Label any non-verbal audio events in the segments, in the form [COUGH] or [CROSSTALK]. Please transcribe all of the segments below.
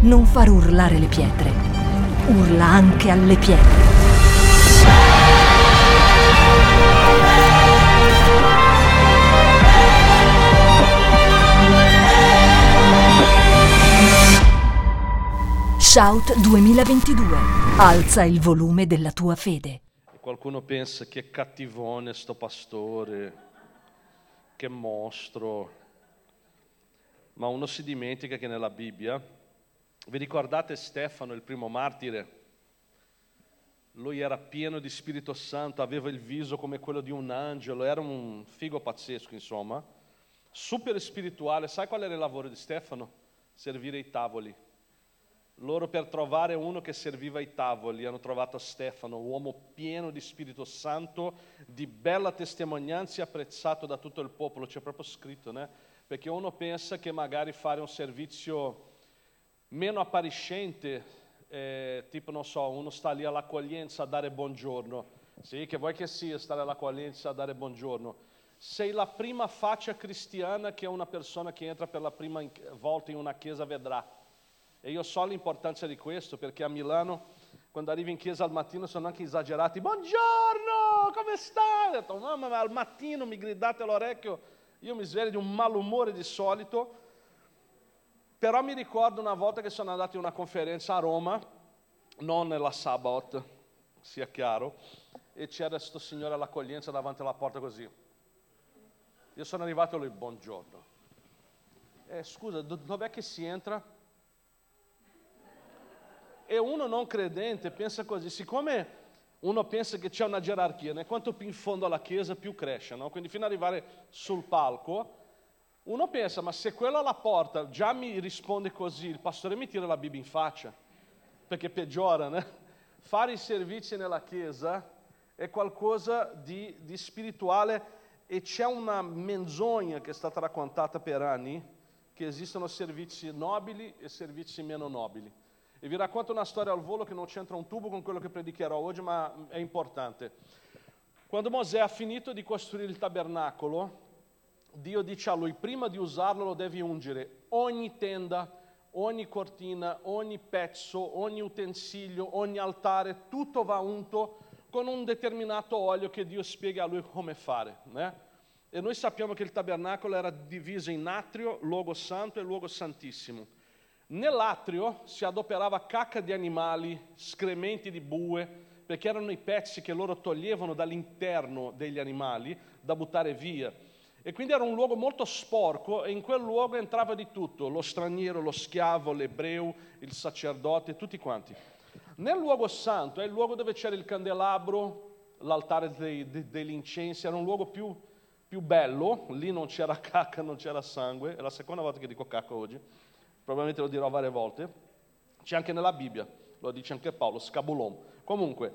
Non far urlare le pietre. Urla anche alle pietre. Shout 2022. Alza il volume della tua fede. Qualcuno pensa che cattivone sto pastore, che mostro. Ma uno si dimentica che nella Bibbia, vi ricordate Stefano, il primo martire? Lui era pieno di Spirito Santo, aveva il viso come quello di un angelo, era un figo pazzesco, insomma. Super spirituale. Sai qual era il lavoro di Stefano? Servire i tavoli. Loro per trovare uno che serviva ai tavoli hanno trovato Stefano, uomo pieno di Spirito Santo, di bella testimonianza e apprezzato da tutto il popolo, c'è proprio scritto, né? Perché uno pensa che magari fare un servizio meno appariscente, eh, tipo non so, uno sta lì all'accoglienza a dare buongiorno, sì, che vuoi che sia stare all'accoglienza a dare buongiorno. Sei la prima faccia cristiana che una persona che entra per la prima volta in una chiesa vedrà e io so l'importanza di questo perché a Milano, quando arrivi in chiesa al mattino, sono anche esagerati. Buongiorno, come stai? Ho detto, mamma, ma al mattino mi gridate all'orecchio, io mi sveglio di un malumore di solito. Però mi ricordo una volta che sono andato in una conferenza a Roma, non nella Sabbath, sia chiaro, e c'era questo signore all'accoglienza davanti alla porta così. Io sono arrivato a lui, buongiorno. Eh, scusa, dov'è che si entra? E uno non credente pensa così, siccome uno pensa che c'è una gerarchia, né? quanto più in fondo alla chiesa più cresce, no? quindi fino ad arrivare sul palco, uno pensa, ma se quello alla porta già mi risponde così, il pastore mi tira la Bibbia in faccia, perché peggiora, né? Fare i servizi nella chiesa è qualcosa di, di spirituale e c'è una menzogna che è stata raccontata per anni, che esistono servizi nobili e servizi meno nobili. E vi racconto una storia al volo che non c'entra un tubo con quello che predicherò oggi, ma è importante. Quando Mosè ha finito di costruire il tabernacolo, Dio dice a lui, prima di usarlo lo devi ungere ogni tenda, ogni cortina, ogni pezzo, ogni utensilio, ogni altare, tutto va unto con un determinato olio che Dio spiega a lui come fare. Né? E noi sappiamo che il tabernacolo era diviso in atrio, luogo santo e luogo santissimo. Nell'atrio si adoperava cacca di animali, scrementi di bue, perché erano i pezzi che loro toglievano dall'interno degli animali da buttare via. E quindi era un luogo molto sporco e in quel luogo entrava di tutto, lo straniero, lo schiavo, l'ebreo, il sacerdote, tutti quanti. Nel luogo santo è il luogo dove c'era il candelabro, l'altare dei, dei, degli incensi, era un luogo più, più bello, lì non c'era [LAUGHS] cacca, non c'era sangue, è la seconda volta che dico cacca oggi probabilmente lo dirò varie volte, c'è anche nella Bibbia, lo dice anche Paolo, scabulon. Comunque,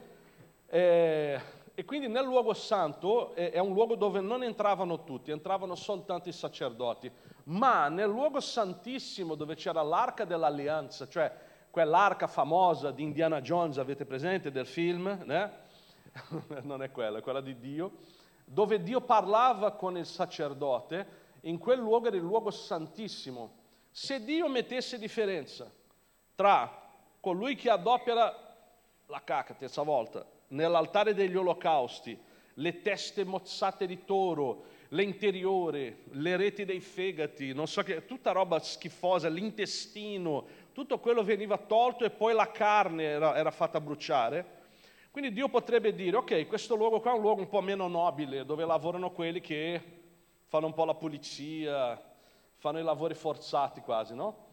eh, e quindi nel luogo santo è, è un luogo dove non entravano tutti, entravano soltanto i sacerdoti, ma nel luogo santissimo dove c'era l'arca dell'alleanza, cioè quell'arca famosa di Indiana Jones, avete presente del film? Né? [LAUGHS] non è quella, è quella di Dio, dove Dio parlava con il sacerdote, in quel luogo era il luogo santissimo. Se Dio mettesse differenza tra colui che adopera la cacca, terza volta, nell'altare degli olocausti, le teste mozzate di toro, l'interiore, le reti dei fegati, non so che, tutta roba schifosa, l'intestino, tutto quello veniva tolto e poi la carne era, era fatta bruciare. Quindi Dio potrebbe dire, ok, questo luogo qua è un luogo un po' meno nobile, dove lavorano quelli che fanno un po' la pulizia, fanno i lavori forzati quasi, no?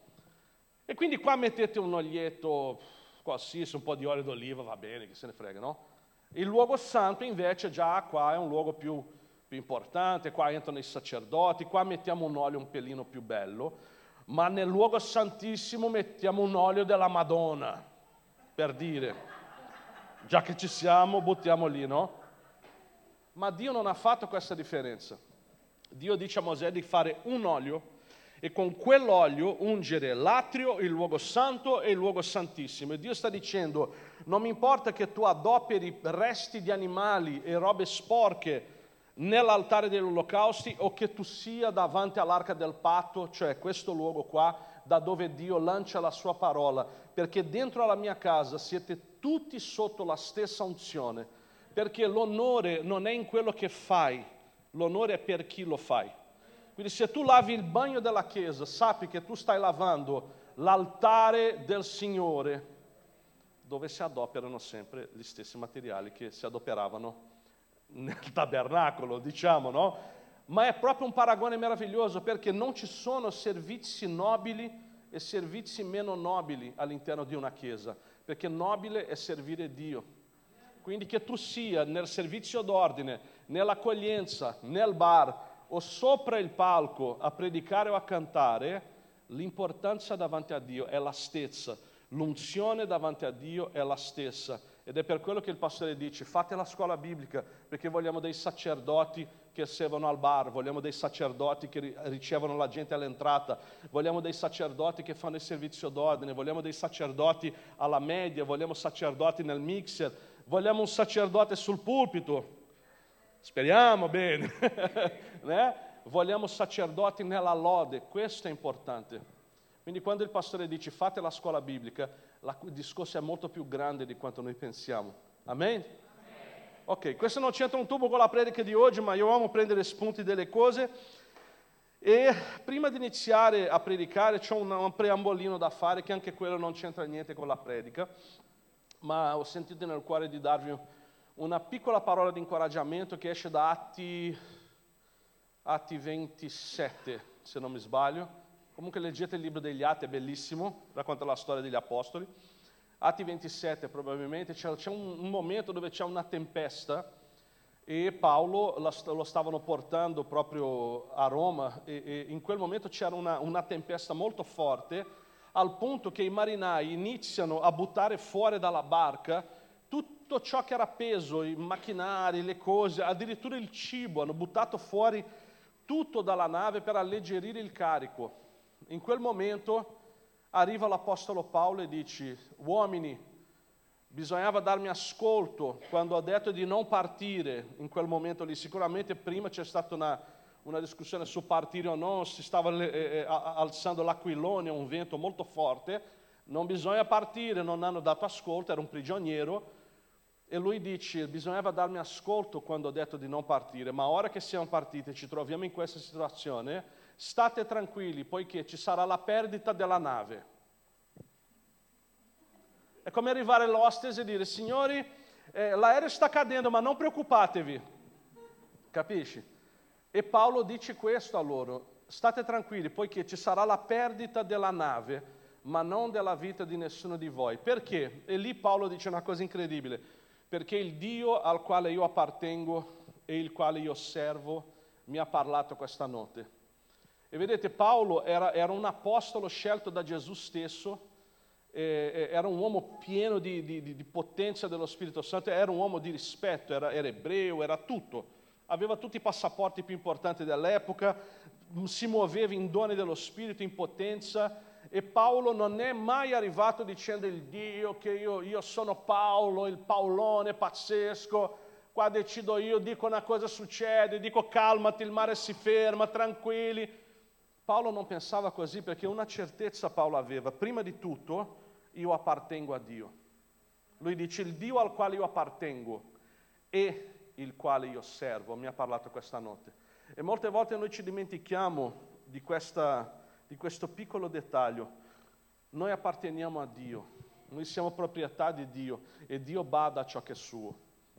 E quindi qua mettete un oglietto qualsiasi, un po' di olio d'oliva, va bene, che se ne frega, no? Il luogo santo invece già qua è un luogo più, più importante, qua entrano i sacerdoti, qua mettiamo un olio un pelino più bello, ma nel luogo santissimo mettiamo un olio della Madonna, per dire, già che ci siamo, buttiamo lì, no? Ma Dio non ha fatto questa differenza. Dio dice a Mosè di fare un olio e con quell'olio ungere l'atrio, il luogo santo e il luogo santissimo. E Dio sta dicendo, non mi importa che tu adoperi resti di animali e robe sporche nell'altare degli olocausti o che tu sia davanti all'arca del patto, cioè questo luogo qua da dove Dio lancia la sua parola, perché dentro alla mia casa siete tutti sotto la stessa unzione, perché l'onore non è in quello che fai, l'onore è per chi lo fai. Quindi se tu lavi il bagno della chiesa, sappi che tu stai lavando l'altare del Signore, dove si adoperano sempre gli stessi materiali che si adoperavano nel [LAUGHS] tabernacolo, diciamo, no? Ma è proprio un paragone meraviglioso perché non ci sono servizi nobili e servizi meno nobili all'interno di una chiesa, perché nobile è servire Dio. Quindi che tu sia nel servizio d'ordine, nell'accoglienza, nel bar o sopra il palco a predicare o a cantare, l'importanza davanti a Dio è la stessa, l'unzione davanti a Dio è la stessa. Ed è per quello che il pastore dice, fate la scuola biblica, perché vogliamo dei sacerdoti che servono al bar, vogliamo dei sacerdoti che ricevono la gente all'entrata, vogliamo dei sacerdoti che fanno il servizio d'ordine, vogliamo dei sacerdoti alla media, vogliamo sacerdoti nel mixer, vogliamo un sacerdote sul pulpito, speriamo bene, [LAUGHS] né? vogliamo sacerdoti nella lode, questo è importante. Quindi quando il pastore dice fate la scuola biblica, il discorso è molto più grande di quanto noi pensiamo. Amen? Ok, questo non c'entra un tubo con la predica di oggi, ma io amo prendere spunti delle cose. E prima di iniziare a predicare c'è un, un preambolino da fare, che anche quello non c'entra niente con la predica, ma ho sentito nel cuore di darvi una piccola parola di incoraggiamento che esce da Atti, Atti 27, se non mi sbaglio. Comunque leggete il libro degli Atti, è bellissimo, racconta la storia degli Apostoli. Atti 27 probabilmente, c'è, c'è un, un, momento dove c'è una tempesta e Paolo la, lo stavano portando proprio a Roma e, e in quel momento c'era una, una, tempesta molto forte al punto che i marinai iniziano a buttare fuori dalla barca tutto ciò che era peso, i macchinari, le cose, addirittura il cibo, hanno buttato fuori tutto dalla nave per alleggerire il carico. In quel momento arriva l'Apostolo Paolo e dice, uomini, bisognava darmi ascolto quando ho detto di non partire in quel momento lì. Sicuramente prima c'è stata una, una discussione su partire o no, si stava eh, eh alzando l'aquilone, un vento molto forte, non bisogna partire, non hanno dato ascolto, era un prigioniero. E lui dice, bisognava darmi ascolto quando ho detto di non partire, ma ora che siamo partiti e ci troviamo in questa situazione, state tranquilli, poiché ci sarà la perdita della nave. È come arrivare all'hostes e dire, signori, eh, l'aereo sta cadendo, ma non preoccupatevi. Capisci? E Paolo dice questo a loro, state tranquilli, poiché ci sarà la perdita della nave, ma non della vita di nessuno di voi. Perché? E lì Paolo dice una cosa incredibile, perché il Dio al quale io appartengo e il quale io servo mi ha parlato questa notte. E vedete, Paolo era, era un apostolo scelto da Gesù stesso, eh, era un uomo pieno di, di, di, potenza dello Spirito Santo, era un uomo di rispetto, era, era ebreo, era tutto. Aveva tutti i passaporti più importanti dell'epoca, si muoveva in doni dello Spirito, in potenza, e Paolo non è mai arrivato dicendo il Dio che io, io, sono Paolo, il Paolone pazzesco, qua decido io, dico una cosa succede, dico calmati, il mare si ferma, tranquilli. Paolo non pensava così perché una certezza Paolo aveva. Prima di tutto, io appartengo a Dio. Lui dice, il Dio al quale io appartengo e il quale io servo, mi ha parlato questa notte. E molte volte noi ci dimentichiamo di, questa, di questo piccolo dettaglio. Noi apparteniamo a Dio, noi siamo proprietà di Dio e Dio bada a ciò che è suo.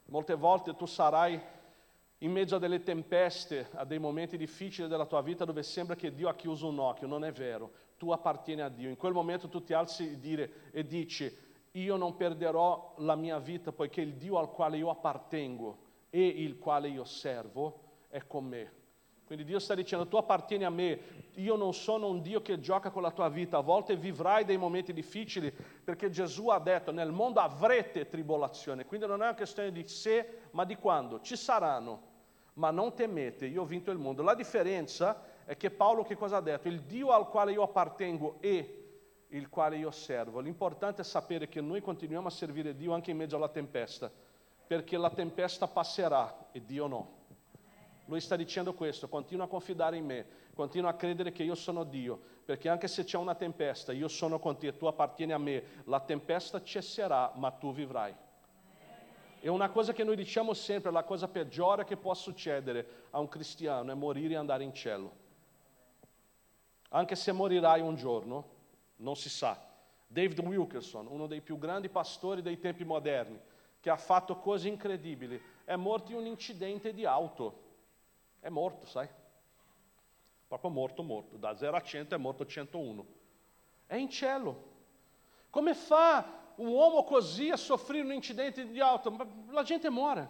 Molte volte tu sarai in mezzo a delle tempeste, a dei momenti difficili della tua vita dove sembra che Dio ha chiuso un occhio, non è vero, tu appartieni a Dio. In quel momento tu ti alzi dire, e dici, io non perderò la mia vita poiché il Dio al quale io appartengo e il quale io servo è con me. Quindi Dio sta dicendo, tu appartieni a me, io non sono un Dio che gioca con la tua vita, a volte vivrai dei momenti difficili, perché Gesù ha detto, nel mondo avrete tribolazione, quindi non è una questione di se, ma di quando, ci saranno ma non temete, io ho vinto il mondo. La differenza è che Paolo che cosa ha detto? Il Dio al quale io appartengo e il quale io servo. L'importante è sapere che noi continuiamo a servire Dio anche in mezzo alla tempesta, perché la tempesta passerà e Dio no. Lui sta dicendo questo, continua a confidare in me, continua a credere che io sono Dio, perché anche se c'è una tempesta, io sono con te, tu appartieni a me, la tempesta cesserà, ma tu vivrai. È una cosa che noi diciamo sempre, la cosa peggiore che può succedere a un cristiano è morire e andare in cielo. Anche se morirai un giorno, non si sa. David Wilkerson, uno dei più grandi pastori dei tempi moderni, che ha fatto cose incredibili, è morto in un incidente di auto. È morto, sai? Proprio morto, morto. Da 0 a 100 è morto 101. È in cielo. Come fa un uomo così a soffrire un incidente di auto? La gente muore.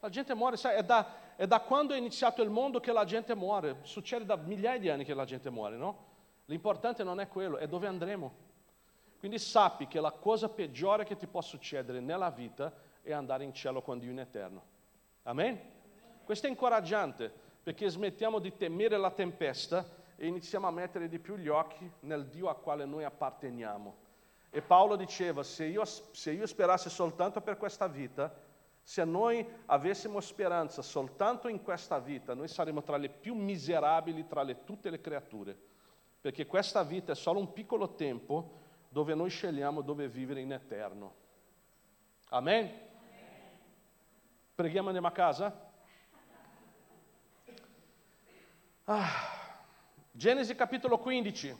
La gente muore, sai, è da, è da quando è iniziato il mondo che la gente muore. Succede da migliaia di anni che la gente muore, no? L'importante non è quello, è dove andremo. Quindi sappi che la cosa peggiore che ti può succedere nella vita è andare in cielo con Dio in eterno. Amen? Questo è incoraggiante perché smettiamo di temere la tempesta e iniziamo a mettere di più gli occhi nel Dio a quale noi apparteniamo. E Paolo diceva, se io, se io sperassi soltanto per questa vita, se noi avessimo speranza soltanto in questa vita, noi saremmo tra le più miserabili tra le, tutte le creature, perché questa vita è solo un piccolo tempo dove noi scegliamo dove vivere in eterno. Amen? Preghiamo e andiamo a casa? Ah, Genesi capitolo 15.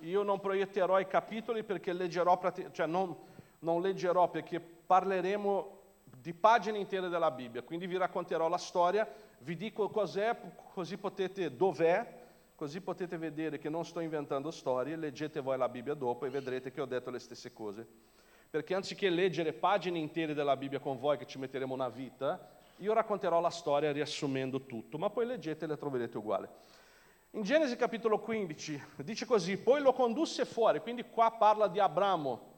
Io non proietterò i capitoli perché leggerò, cioè non, non leggerò perché parleremo di pagine intere della Bibbia, quindi vi racconterò la storia, vi dico cos'è, così potete, dov'è, così potete vedere che non sto inventando storie, leggete voi la Bibbia dopo e vedrete che ho detto le stesse cose. Perché anziché leggere pagine intere della Bibbia con voi, che ci metteremo una vita, io racconterò la storia riassumendo tutto, ma poi leggete e le troverete uguali. In Genesi capitolo 15 dice così, poi lo condusse fuori, quindi qua parla di Abramo.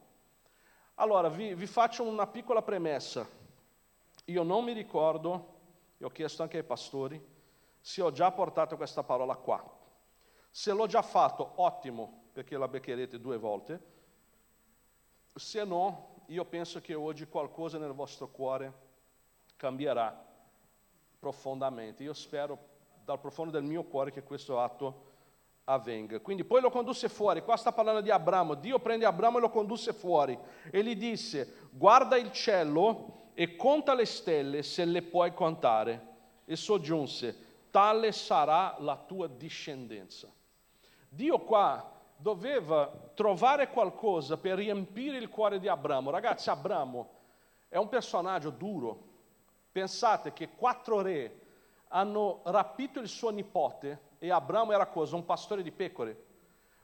Allora, vi, vi faccio una piccola premessa. Io non mi ricordo, e ho chiesto anche ai pastori, se ho già portato questa parola qua. Se l'ho già fatto, ottimo, perché la beccherete due volte. Se no, io penso che oggi qualcosa nel vostro cuore cambierà profondamente. Io spero dal profondo del mio cuore che questo atto avvenga. Quindi poi lo condusse fuori, qua sta parlando di Abramo, Dio prende Abramo e lo condusse fuori e gli disse, guarda il cielo e conta le stelle se le puoi contare. E soggiunse, tale sarà la tua discendenza. Dio qua doveva trovare qualcosa per riempire il cuore di Abramo. Ragazzi, Abramo è un personaggio duro. Pensate che quattro re hanno rapito il suo nipote e Abramo era cosa? Un pastore di pecore.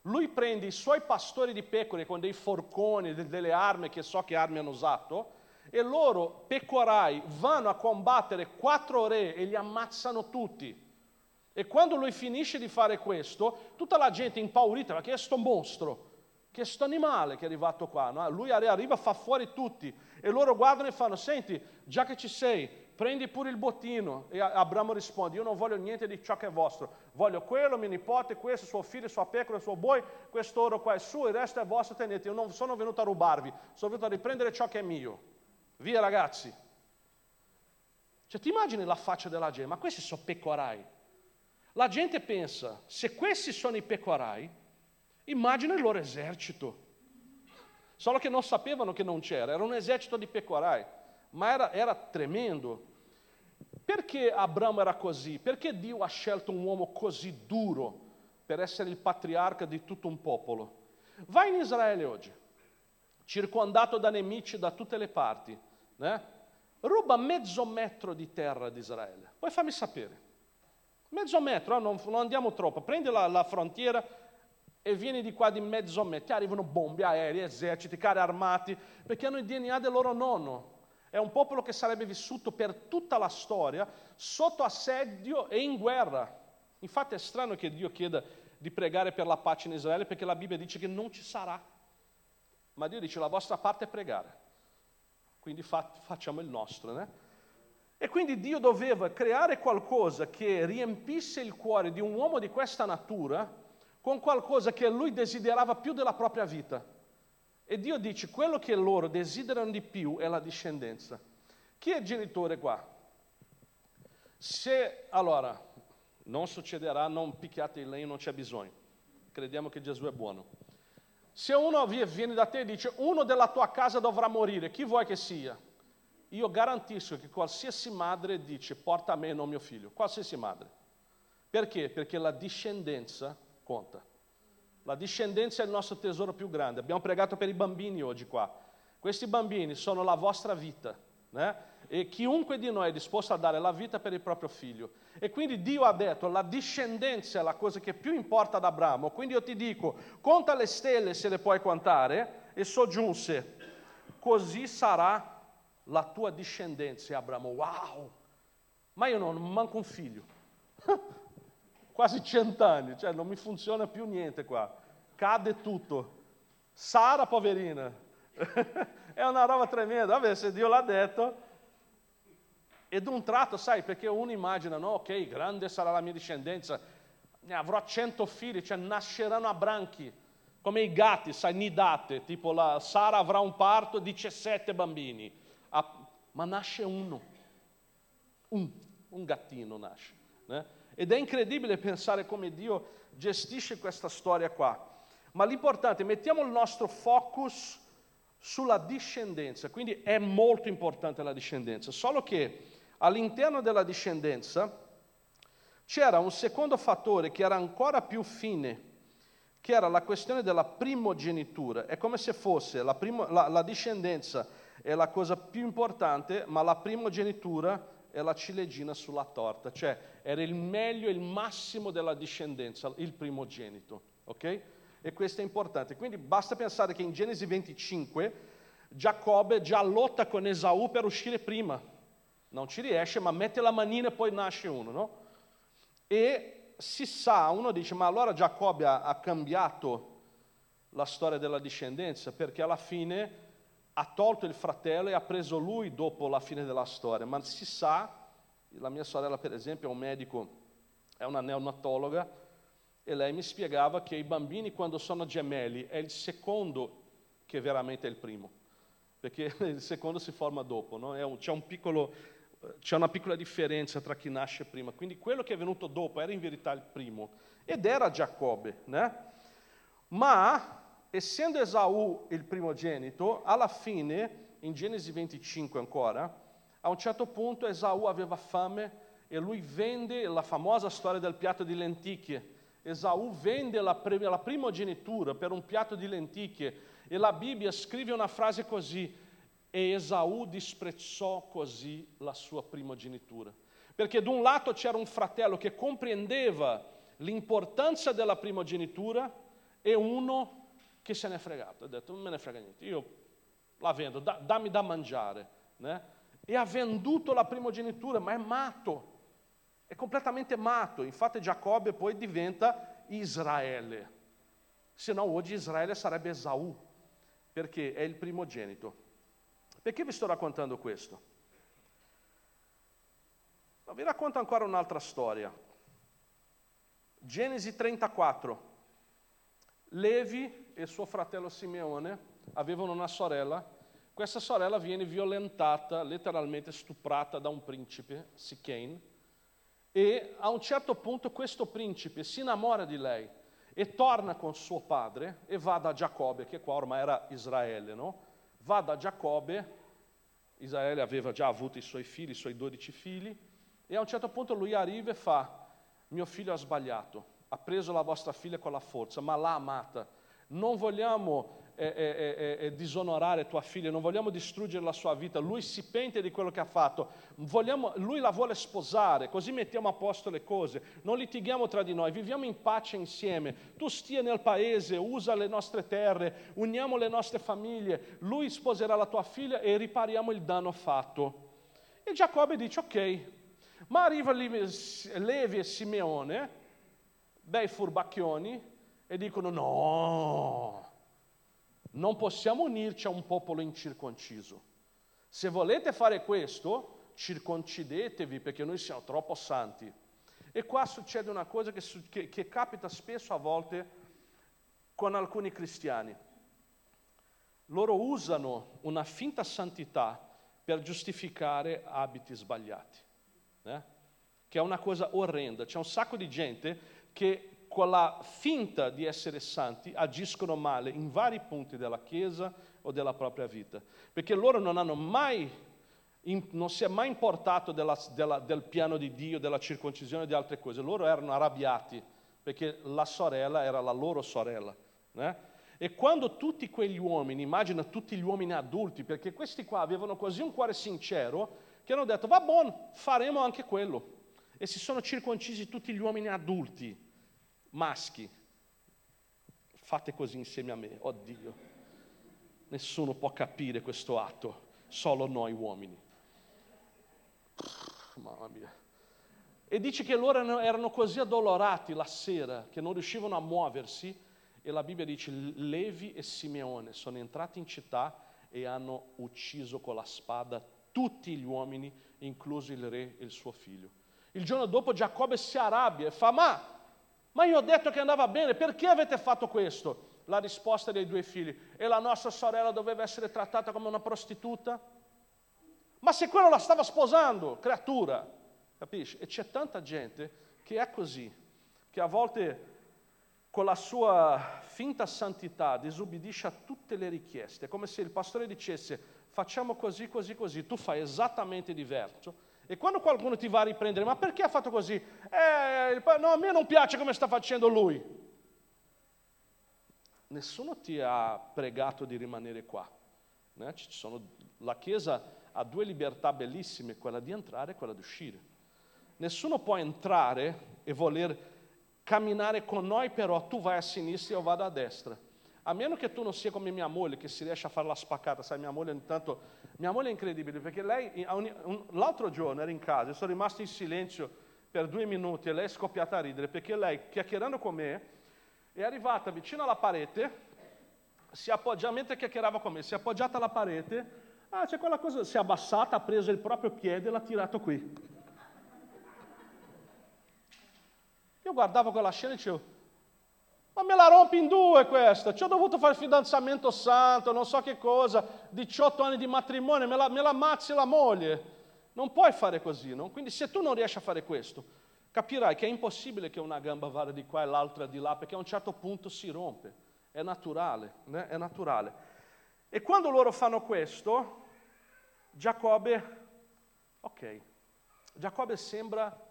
Lui prende i suoi pastori di pecore con dei forconi, delle armi, che so che armi hanno usato, e loro, pecorai, vanno a combattere quattro re e li ammazzano tutti. E quando lui finisce di fare questo, tutta la gente impaurita, ma che è sto mostro? Che è sto animale che è arrivato qua? No? Lui arriva, fa fuori tutti e loro guardano e fanno, senti, già che ci sei, prendi pure il bottino. E Abramo risponde, io non voglio niente di ciò che è vostro, voglio quello, mio nipote, questo, suo figlio, sua pecora, suo boi, quest'oro qua è suo, il resto è vostro, tenete. Io non sono venuto a rubarvi, sono venuto a riprendere ciò che è mio. Via ragazzi. Cioè ti immagini la faccia della gente, ma questi sono pecorai. La gente pensa, se questi sono i pecorai, immagina il loro esercito. Solo che non sapevano che non c'era, era un esercito di pecorai ma era, era tremendo. Perché Abramo era così? Perché Dio ha scelto un uomo così duro per essere il patriarca di tutto un popolo? Vai in Israele oggi, circondato da nemici da tutte le parti, né? ruba mezzo metro di terra di Israele. Poi fammi sapere. Mezzo metro, non, non andiamo troppo, prendi la, la, frontiera e vieni di qua di mezzo metro. Ti arrivano bombe, aerei, eserciti, carri armati, perché hanno il DNA del loro nonno. È un popolo che sarebbe vissuto per tutta la storia sotto assedio e in guerra. Infatti è strano che Dio chieda di pregare per la pace in Israele perché la Bibbia dice che non ci sarà. Ma Dio dice la vostra parte è pregare. Quindi fa, facciamo il nostro. Né? E quindi Dio doveva creare qualcosa che riempisse il cuore di un uomo di questa natura con qualcosa che lui desiderava più della propria vita. E Dio dice, quello che loro desiderano di più è la discendenza. Chi è il genitore qua? Se, allora, non succederà, non picchiate il legno, non c'è bisogno. Crediamo che Gesù è buono. Se uno viene da te e dice uno della tua casa dovrà morire, chi vuoi che sia? Io garantisco che qualsiasi madre dice porta a me e non mio figlio, qualsiasi madre. Perché? Perché la discendenza conta. La discendenza è il nostro tesoro più grande. Abbiamo pregato per i bambini oggi qua. Questi bambini sono la vostra vita. Né? E chiunque di noi è disposto a dare la vita per il proprio figlio. E quindi Dio ha detto, la discendenza è la cosa che più importa ad Abramo. Quindi io ti dico, conta le stelle se le puoi contare. E soggiunse, così sarà la tua discendenza. E Abramo, wow! Ma io non manco un figlio. [LAUGHS] Quasi cent'anni, cioè non mi funziona più niente qua. Cade tutto. Sara, poverina. [LAUGHS] è una roba tremenda. Vabbè, se Dio l'ha detto, e d'un tratto, sai, perché uno immagina, no, ok, grande sarà la mia discendenza, ne avrò cento figli, cioè nasceranno a branchi, come i gatti, sai, nidate, tipo la Sara avrà un parto, 17 bambini, ma nasce uno, un, un gattino nasce. Né? Ed è incredibile pensare come Dio gestisce questa storia qua. Ma l'importante, mettiamo il nostro focus sulla discendenza, quindi è molto importante la discendenza, solo che all'interno della discendenza c'era un secondo fattore che era ancora più fine, che era la questione della primogenitura. È come se fosse la, primo, la, la discendenza è la cosa più importante, ma la primogenitura è la ciliegina sulla torta, cioè era il meglio, il massimo della discendenza, il primogenito. Ok? E questo è importante. Quindi basta pensare che in Genesi 25 Giacobbe già lotta con Esaù per uscire prima non ci riesce, ma mette la manina e poi nasce uno, no? E si sa, uno dice, ma allora Giacobbe ha, ha cambiato la storia della discendenza, perché alla fine ha tolto il fratello e ha preso lui dopo la fine della storia, ma si sa, la mia sorella per esempio è un medico, è una neonatologa, e lei mi spiegava che i bambini quando sono gemelli è il secondo che veramente è il primo, perché [LAUGHS] il secondo si forma dopo, no? un, c'è un piccolo c'è una piccola differenza tra chi nasce prima, quindi quello che è venuto dopo era in verità il primo ed era Giacobbe, né? ma essendo Esaù il primogenito, alla fine, in Genesi 25 ancora, a un certo punto Esaù aveva fame e lui vende la famosa storia del piatto di lenticchie. Esaù vende la, la primogenitura per un piatto di lenticchie e la Bibbia scrive una frase così, e Esaù disprezzò così la sua primogenitura. Perché da un lato c'era un fratello che comprendeva l'importanza della primogenitura e uno che se ne è fregato, ha detto non me ne frega niente, io la vendo, da, dammi da mangiare. Né? E ha venduto la primogenitura, ma è matto, è completamente matto. Infatti Giacobbe poi diventa Israele, se no oggi Israele sarebbe Esaù, perché è il primogenito. Perché vi sto raccontando questo? Ma vi racconto ancora un'altra storia. Genesi 34. Levi e suo fratello Simeone avevano una sorella. Questa sorella viene violentata, letteralmente stuprata da un principe, Sichane, e a un certo punto questo principe si innamora di lei e torna con suo padre e va da Giacobbe, che qua ormai era Israele, no? va da Giacobbe, Israele aveva già avuto i suoi figli, i suoi dodici figli, e a un certo punto lui arriva e fa, mio figlio ha sbagliato, ha preso la vostra figlia con la forza, ma l'ha amata. Non vogliamo eh, eh, eh, disonorare tua figlia, non vogliamo distruggere la sua vita, lui si pente di quello che ha fatto, vogliamo, lui la vuole sposare, così mettiamo a posto le cose, non litighiamo tra di noi, viviamo in pace insieme, tu stia nel paese, usa le nostre terre, uniamo le nostre famiglie, lui sposerà la tua figlia e ripariamo il danno fatto. E Giacobbe dice ok, ma arriva Levi e Simeone, bei furbacchioni, e dicono no, non possiamo unirci a un popolo incirconciso. Se volete fare questo, circoncidetevi perché noi siamo troppo santi. E qua succede una cosa che, che, che capita spesso a volte con alcuni cristiani. Loro usano una finta santità per giustificare abiti sbagliati. Eh? che è una cosa orrenda. C'è un sacco di gente che con la finta di essere santi agiscono male in vari punti della Chiesa o della propria vita, perché loro non hanno mai, non si è mai importato della, della, del piano di Dio, della circoncisione e di altre cose, loro erano arrabbiati perché la sorella era la loro sorella. Eh? E quando tutti quegli uomini, immagina tutti gli uomini adulti, perché questi qua avevano così un cuore sincero, che hanno detto, va buono, faremo anche quello. E si sono circoncisi tutti gli uomini adulti, maschi. Fate così insieme a me, oddio. Nessuno può capire questo atto, solo noi uomini. Mamma mia. E dice che loro erano così addolorati la sera che non riuscivano a muoversi e la Bibbia dice Levi e Simeone sono entrati in città e hanno ucciso con la spada tutti gli uomini, incluso il re e il suo figlio. Il giorno dopo Giacobbe si arrabbia e fa, ma, ma io ho detto che andava bene, perché avete fatto questo? La risposta dei due figli, e la nostra sorella doveva essere trattata come una prostituta? Ma se quello la stava sposando, creatura, capisci? E c'è tanta gente che è così, che a volte con la sua finta santità disobbedisce a tutte le richieste, è come se il pastore dicesse facciamo così, così, così, tu fai esattamente diverso. E quando qualcuno ti va a riprendere, ma perché ha fatto così? Eh, no, a me non piace come sta facendo lui. Nessuno ti ha pregato di rimanere qua. Eh? Sono, la Chiesa ha due libertà bellissime, quella di entrare e quella di uscire. Nessuno può entrare e voler camminare con noi, però tu vai a sinistra e io vado a destra. A meno che tu non sia come mia moglie, che si riesce a fare la spaccata, sai, mia moglie intanto... Mia moglie è incredibile, perché lei, l'altro giorno era in casa, sono rimasto in silenzio per due minuti e lei è scoppiata a ridere, perché lei, chiacchierando con me, è arrivata vicino alla parete, si appoggia, mentre chiacchierava con me, si è appoggiata alla parete, ah, c'è quella cosa, si è abbassata, ha preso il proprio piede e l'ha tirato qui. Io guardavo quella scena e dicevo, ma me la rompi in due questa, ci ho dovuto fare fidanzamento santo, non so che cosa, 18 anni di matrimonio, me la, me la ammazzi la moglie. Non puoi fare così, no? Quindi se tu non riesci a fare questo, capirai che è impossibile che una gamba vada di qua e l'altra di là, perché a un certo punto si rompe. È naturale, né? è naturale. E quando loro fanno questo, Giacobbe, ok, Giacobbe sembra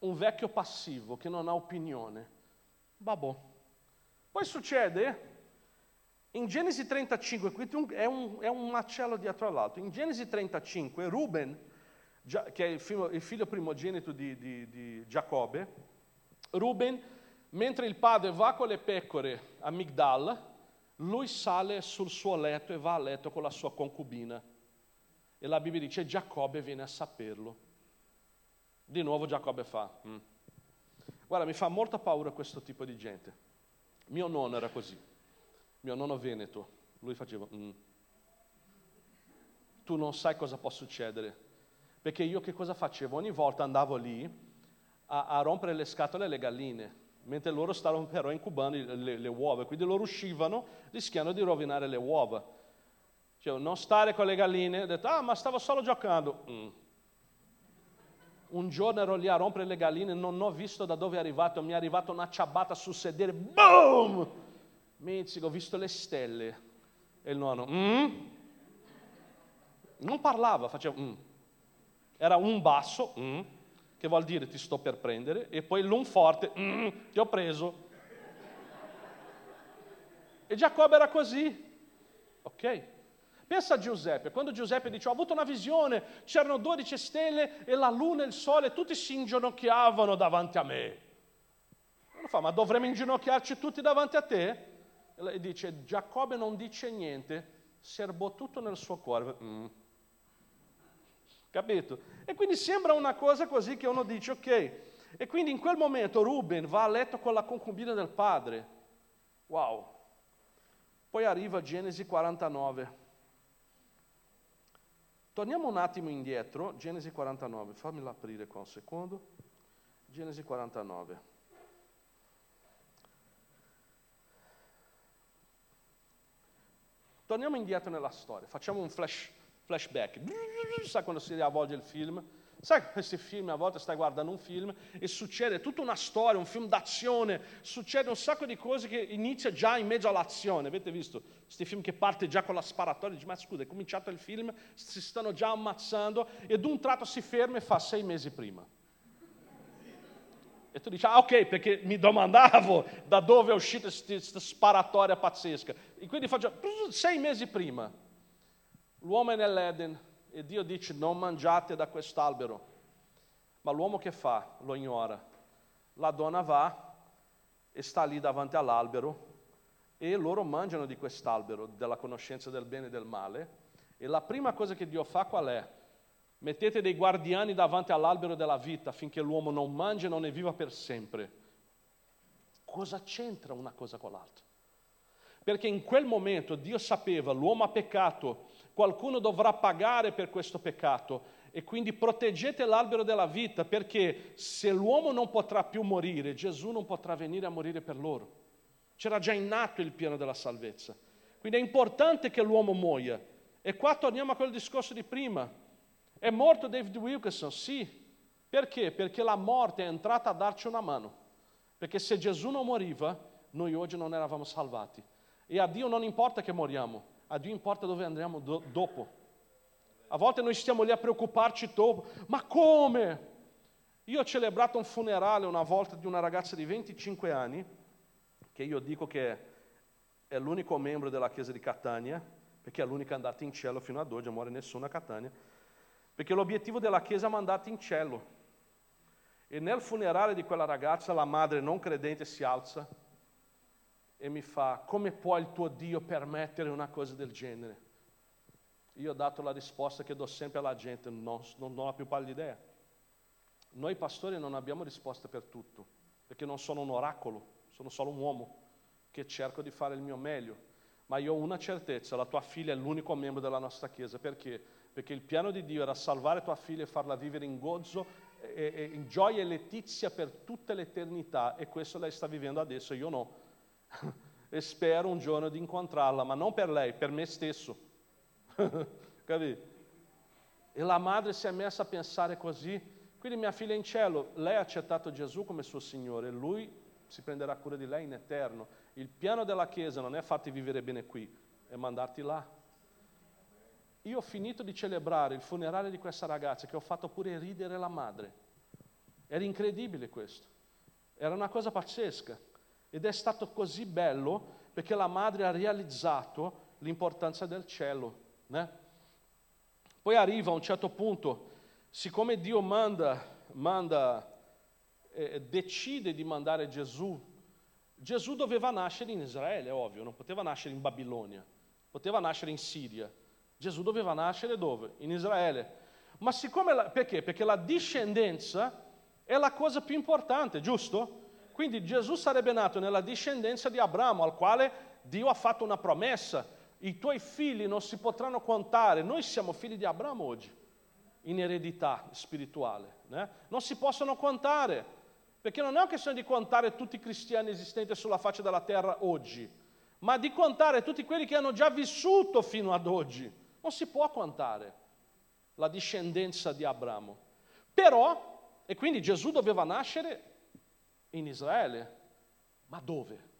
un vecchio passivo che non ha opinione Babò. Poi succede, in Genesi 35, qui è un, è un macello dietro all'altro, in Genesi 35 Ruben, che è il figlio, il figlio primogenito di, di, di Giacobbe, Ruben, mentre il padre va con le pecore a Migdal, lui sale sul suo letto e va a letto con la sua concubina. E la Bibbia dice Giacobbe viene a saperlo. Di nuovo Giacobbe fa. Mm. Guarda, mi fa molta paura questo tipo di gente. Mio nonno era così, mio nonno veneto, lui faceva, mm. tu non sai cosa può succedere, perché io che cosa facevo? Ogni volta andavo lì a, a rompere le scatole alle galline, mentre loro stavano però incubando le, le, uova, quindi loro uscivano rischiando di rovinare le uova. Cioè, non stare con le galline, ho detto, ah ma stavo solo giocando. Mm un giorno ero lì a rompere le galline, non ho visto da dove è arrivato, mi è arrivata una ciabatta sul sedere, boom! Mizzico, ho visto le stelle. E il nonno, mm? Non parlava, faceva, mm. Era un basso, mm, che vuol dire ti sto per prendere, e poi l'un forte, mm, ti ho preso. E Giacobbe era così, ok? Pensa a Giuseppe, quando Giuseppe dice ho avuto una visione, c'erano 12 stelle e la luna e il sole, tutti si inginocchiavano davanti a me. Uno fa, ma dovremmo inginocchiarci tutti davanti a te? E dice, Giacobbe non dice niente, serbò tutto nel suo cuore. Mm. Capito? E quindi sembra una cosa così che uno dice, ok. E quindi in quel momento Ruben va a letto con la concubina del padre. Wow. Poi arriva Genesi 49. Torniamo un attimo indietro, Genesi 49, fammela aprire qua un secondo. Genesi 49. Torniamo indietro nella storia, facciamo un flash, flashback. Sa quando si riavvolge il film? Sai questi film, a volte stai guardando un film e succede tutta una storia, un film d'azione, succede un sacco di cose che inizia già in mezzo all'azione. Avete visto questi film che parte già con la sparatoria? Dici, ma scusa, è cominciato il film, si stanno già ammazzando e d'un tratto si ferma e fa sei mesi prima. E tu dici, ah ok, perché mi domandavo da dove è uscita questa sparatoria pazzesca. E quindi faccio, sei mesi prima, l'uomo è nell'Eden e Dio dice non mangiate da quest'albero. Ma l'uomo che fa? Lo ignora. La donna va e sta lì davanti all'albero e loro mangiano di quest'albero, della conoscenza del bene e del male. E la prima cosa che Dio fa qual è? Mettete dei guardiani davanti all'albero della vita affinché l'uomo non mangi e non ne viva per sempre. Cosa c'entra una cosa con l'altra? Perché in quel momento Dio sapeva, l'uomo ha peccato, qualcuno dovrà pagare per questo peccato e quindi proteggete l'albero della vita perché se l'uomo non potrà più morire, Gesù non potrà venire a morire per loro. C'era già in atto il piano della salvezza. Quindi è importante che l'uomo muoia. E qua torniamo a quel discorso di prima. È morto David Wilkerson? Sì. Perché? Perché la morte è entrata a darci una mano. Perché se Gesù non moriva, noi oggi non eravamo salvati. E a Dio non importa che moriamo, a Dio importa dove andremo do- dopo. A volte noi stiamo lì a preoccuparci dopo. Ma come? Io ho celebrato un funerale una volta di una ragazza di 25 anni, che io dico che è l'unico membro della chiesa di Catania, perché è l'unica andata in cielo fino ad oggi, non muore nessuno a Catania. Perché l'obiettivo della Chiesa è mandarti in cielo. E nel funerale di quella ragazza la madre non credente si alza e mi fa, come può il tuo Dio permettere una cosa del genere? Io ho dato la risposta che do sempre alla gente, non, non, ho più pallida idea. Noi pastori non abbiamo risposta per tutto, perché non sono un oracolo, sono solo un uomo che cerco di fare il mio meglio. Ma io ho una certezza, la tua figlia è l'unico membro della nostra Chiesa, perché? perché il piano di Dio era salvare tua figlia e farla vivere in gozzo, in gioia e letizia per tutta l'eternità e questo lei sta vivendo adesso, io no. E spero un giorno di incontrarla, ma non per lei, per me stesso. [LAUGHS] Capito? E la madre si è messa a pensare così, quindi mia figlia in cielo, lei ha accettato Gesù come suo Signore, lui si prenderà cura di lei in eterno. Il piano della Chiesa non è farti vivere bene qui, è mandarti là. Io ho finito di celebrare il funerale di questa ragazza che ho fatto pure ridere la madre. Era incredibile questo. Era una cosa pazzesca. Ed è stato così bello perché la madre ha realizzato l'importanza del cielo. Né? Poi arriva a un certo punto, siccome Dio manda, manda eh, decide di mandare Gesù, Gesù doveva nascere in Israele, ovvio, non poteva nascere in Babilonia, poteva nascere in Siria. Gesù doveva nascere dove? In Israele. Ma siccome, la, perché? Perché la discendenza è la cosa più importante, giusto? Quindi Gesù sarebbe nato nella discendenza di Abramo, al quale Dio ha fatto una promessa. I tuoi figli non si potranno contare. Noi siamo figli di Abramo oggi, in eredità spirituale. Né? Non si possono contare, perché non è una questione di contare tutti i cristiani esistenti sulla faccia della terra oggi, ma di contare tutti quelli che hanno già vissuto fino ad oggi. Non si può contare la discendenza di Abramo. Però, e quindi Gesù doveva nascere in Israele, ma dove?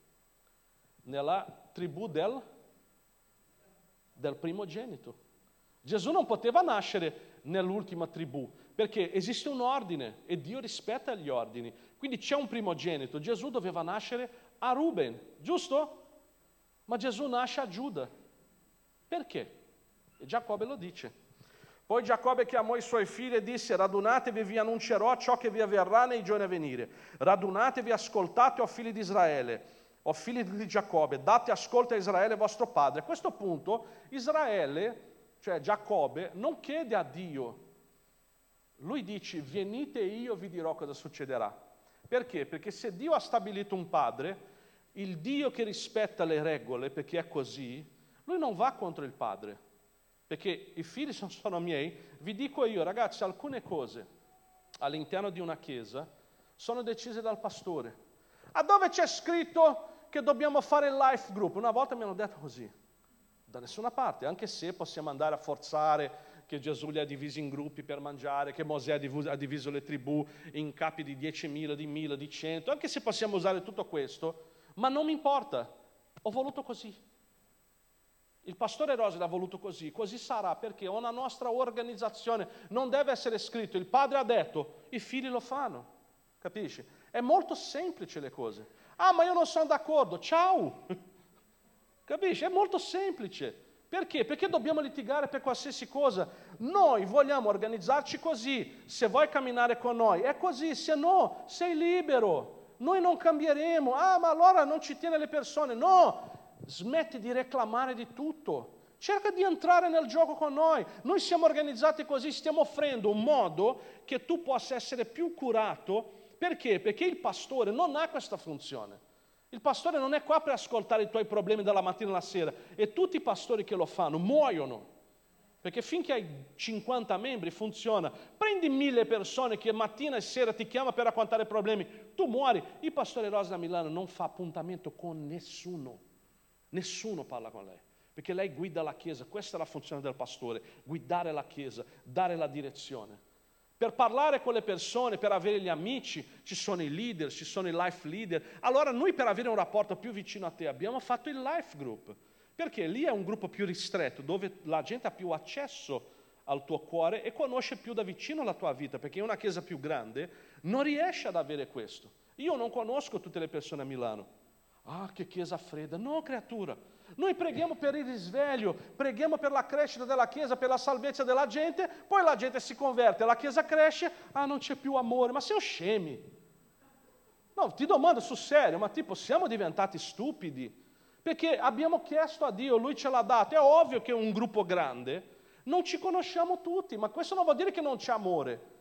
Nella tribù del, del primogenito. Gesù non poteva nascere nell'ultima tribù, perché esiste un ordine e Dio rispetta gli ordini. Quindi c'è un primogenito. Gesù doveva nascere a Ruben, giusto? Ma Gesù nasce a Giuda. Perché? E Giacobbe lo dice. Poi Giacobbe chiamò i suoi figli e disse, radunatevi, vi annuncerò ciò che vi avverrà nei giorni a venire. Radunatevi, ascoltate, o figli di Israele, o figli di Giacobbe, date ascolto a Israele vostro padre. A questo punto Israele, cioè Giacobbe, non chiede a Dio, lui dice, venite e io vi dirò cosa succederà. Perché? Perché se Dio ha stabilito un padre, il Dio che rispetta le regole, perché è così, lui non va contro il padre perché i figli sono miei, vi dico io, ragazzi, alcune cose all'interno di una chiesa sono decise dal pastore. A dove c'è scritto che dobbiamo fare il life group? Una volta mi hanno detto così, da nessuna parte, anche se possiamo andare a forzare che Gesù li ha divisi in gruppi per mangiare, che Mosè ha diviso, ha diviso le tribù in capi di 10.000, di 1.000, di 100, anche se possiamo usare tutto questo, ma non mi importa, ho voluto così. Il pastore Rosi l'ha voluto così, così sarà perché una nostra organizzazione non deve essere scritto, il padre ha detto, i figli lo fanno, capisci? È molto semplice le cose. Ah, ma io non sono d'accordo, ciao! [LAUGHS] Capisci? È molto semplice. Perché? Perché dobbiamo litigare per qualsiasi cosa. Noi vogliamo organizzarci così. Se vuoi camminare con noi, è così. Se no, sei libero. Noi non cambieremo. Ah, ma allora non ci tiene le persone. No, smetti di reclamare di tutto. Cerca di entrare nel gioco con noi. Noi siamo organizzati così, stiamo offrendo un modo che tu possa essere più curato. Perché? Perché il pastore non ha questa funzione. Il pastore non è qua per ascoltare i tuoi problemi dalla mattina alla sera e tutti i pastori che lo fanno muoiono. Perché finché hai 50 membri funziona. Prendi mille persone che mattina e sera ti chiama per raccontare problemi, tu muori. Il pastore Rosa da Milano non fa appuntamento con nessuno. Nessuno parla con lei. Perché lei guida la Chiesa, questa è la funzione del pastore, guidare la Chiesa, dare la direzione. Per parlare con le persone, per avere gli amici, ci sono i leader, ci sono i life leader. Allora noi per avere un rapporto più vicino a te abbiamo fatto il life group, perché lì è un gruppo più ristretto, dove la gente ha più accesso al tuo cuore e conosce più da vicino la tua vita, perché in una chiesa più grande non riesce ad avere questo. Io non conosco tutte le persone a Milano. Ah, che chiesa fredda. No, creatura. Noi preghiamo per il risveglio, preghiamo per la crescita della Chiesa, per la salvezza della gente, poi la gente si converte, la Chiesa cresce, ah non c'è più amore, ma siamo scemi. No, ti domando sul serio, ma tipo siamo diventati stupidi? Perché abbiamo chiesto a Dio, Lui ce l'ha dato, è ovvio che è un gruppo grande, non ci conosciamo tutti, ma questo non vuol dire che non c'è amore.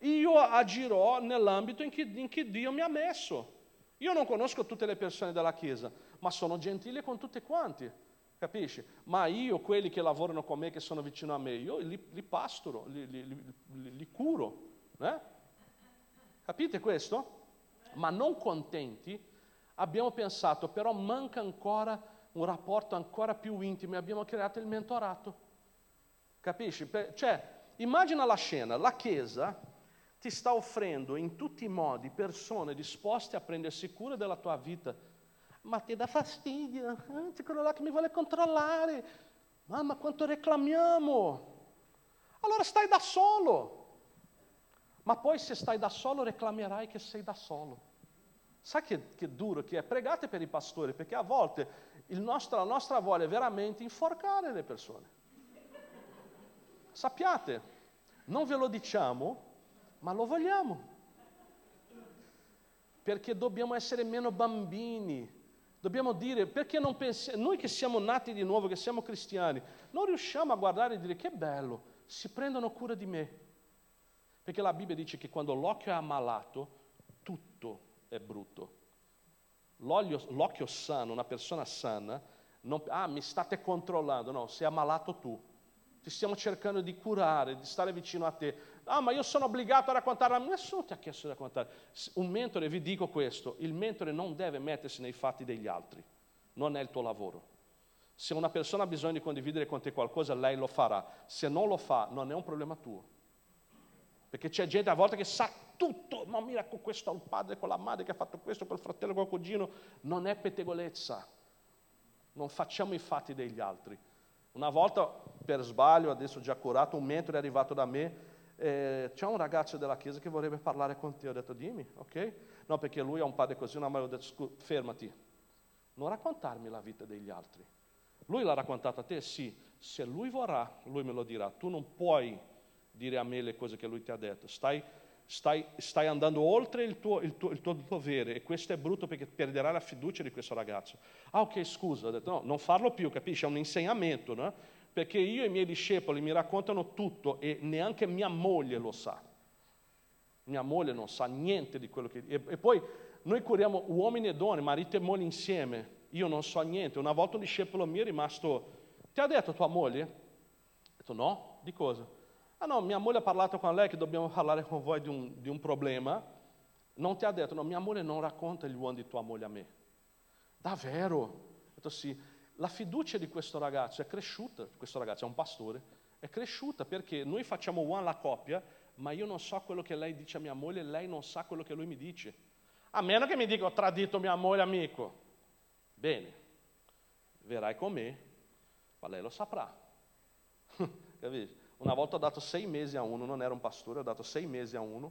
Io agirò nell'ambito in cui, in cui Dio mi ha messo. Io non conosco tutte le persone della Chiesa, ma sono gentile con tutte quanti, capisci? Ma io, quelli che lavorano con me, che sono vicino a me, io li, li pastoro, li, li, li curo. Eh? Capite questo? Ma non contenti, abbiamo pensato, però manca ancora un rapporto ancora più intimo e abbiamo creato il mentorato. Capisci? Cioè, immagina la scena, la Chiesa ti sta offrendo in tutti i modi persone disposte a prendersi cura della tua vita. Ma ti dà fastidio, eh? c'è quello là che mi vuole controllare. Mamma, quanto reclamiamo. Allora stai da solo. Ma poi se stai da solo reclamerai che sei da solo. Sai che, che duro che è? Pregate per i pastori, perché a volte nostro, la nostra voglia è veramente inforcare le persone. Sappiate, non ve lo diciamo ma lo vogliamo. Perché dobbiamo essere meno bambini. Dobbiamo dire, perché non pensiamo, noi che siamo nati di nuovo, che siamo cristiani, non riusciamo a guardare e dire che bello, si prendono cura di me. Perché la Bibbia dice che quando l'occhio è ammalato, tutto è brutto. L'occhio, l'occhio sano, una persona sana, non, ah, mi state controllando, no, sei ammalato tu. Ti stiamo cercando di curare, di stare vicino a te. Ah, ma io sono obbligato a raccontare. Nessuno ti ha chiesto di raccontare. Un mentore, vi dico questo, il mentore non deve mettersi nei fatti degli altri. Non è il tuo lavoro. Se una persona ha bisogno di condividere con te qualcosa, lei lo farà. Se non lo fa, non è un problema tuo. Perché c'è gente a volte che sa tutto, ma mira con questo al padre, con la madre che ha fatto questo, col fratello, col cugino. Non è pettegolezza. Non facciamo i fatti degli altri. Una volta, per sbaglio, adesso già curato, un mentore è arrivato da me eh, c'è un ragazzo della chiesa che vorrebbe parlare con te. Ho detto, dimmi, ok? No, perché lui ha un padre così, no, ma ho detto, fermati, non raccontarmi la vita degli altri. Lui l'ha raccontata a te? Sì. Se lui vorrà, lui me lo dirà. Tu non puoi dire a me le cose che lui ti ha detto. Stai, stai, stai andando oltre il tuo, il, tuo, il tuo, dovere e questo è brutto perché perderai la fiducia di questo ragazzo. Ah, ok, scusa. Ho detto, no, non farlo più, capisci? È un insegnamento, no? Perché io e i miei discepoli mi raccontano tutto e neanche mia moglie lo sa. Mia moglie non sa niente di quello che... E, poi noi curiamo uomini e donne, marito e moglie insieme. Io non so niente. Una volta un discepolo mio è rimasto... Ti ha detto tua moglie? Ho detto no, di cosa? Ah no, mia moglie ha parlato con lei che dobbiamo parlare con voi di un, di un problema. Non ti ha detto, no, mia moglie non racconta gli uomini di tua moglie a me. Davvero? Ho detto sì la fiducia di questo ragazzo è cresciuta, questo ragazzo è un pastore, È cresciuta perché noi facciamo one la coppia, ma io non so quello che lei dice a mia moglie, lei non sa quello che lui mi dice. A meno che mi dica ho tradito mia moglie amico. Bene, verrai con me, ma lei lo saprà. [LAUGHS] Una volta ho dato sei mesi a uno, non era un pastore, ho dato sei mesi a uno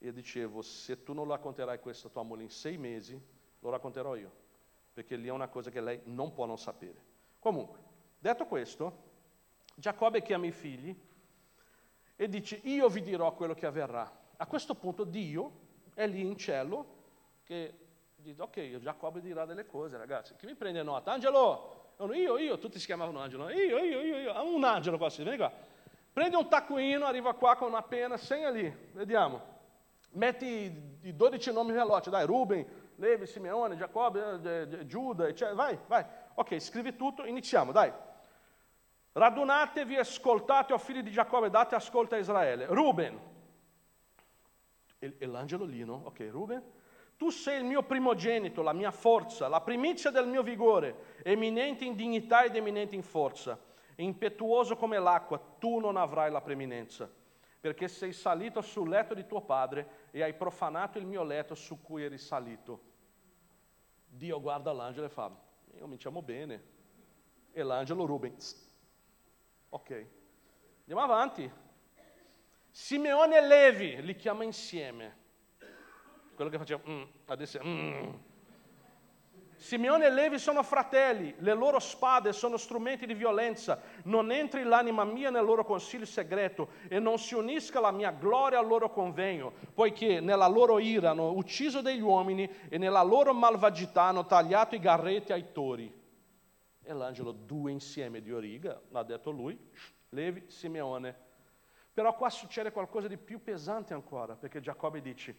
e dicevo, se tu non racconterai questo a tua moglie in sei mesi, lo racconterò io, perché lì è una cosa che lei non può non sapere. Comunque, detto questo, Giacobbe chiama i figli e dice, io vi dirò quello che avverrà. A questo punto Dio è lì in cielo che dice, ok, Giacobbe dirà delle cose, ragazzi. Chi mi prende nota? Angelo! Io, io, tutti si chiamavano Angelo. Io, io, io, io. Un angelo qua, vieni qua. Prendi un taccuino, arriva qua con una penna, segna lì, vediamo. Metti i 12 nomi veloci, dai, Ruben, Levi, Simeone, Giacobbe, eh, Giuda, eccetera. Vai, vai. Ok, scrivi tutto, iniziamo, dai. Radunatevi ascoltate, o figli di Giacobbe, date ascolto a Israele. Ruben, e, e l'angelo lì, no? Ok, Ruben, tu sei il mio primogenito, la mia forza, la primizia del mio vigore, eminente in dignità ed eminente in forza, impetuoso come l'acqua, tu non avrai la preeminenza perché sei salito sul letto di tuo padre e hai profanato il mio letto su cui eri salito. Dio guarda l'angelo e fa, cominciamo bene. E l'angelo Rubens. Ok, andiamo avanti. Simeone e Levi li chiama insieme. Quello che faceva, mm, adesso, mm, Simeone e Levi sono fratelli, le loro spade sono strumenti di violenza. Non entri l'anima mia nel loro consiglio segreto e non si unisca la mia gloria al loro convegno, poiché nella loro ira hanno ucciso degli uomini e nella loro malvagità hanno tagliato i garretti ai tori. E l'angelo due insieme di Origa, l'ha detto lui, Levi, Simeone. Però qua succede qualcosa di più pesante ancora, perché Giacobbe dice,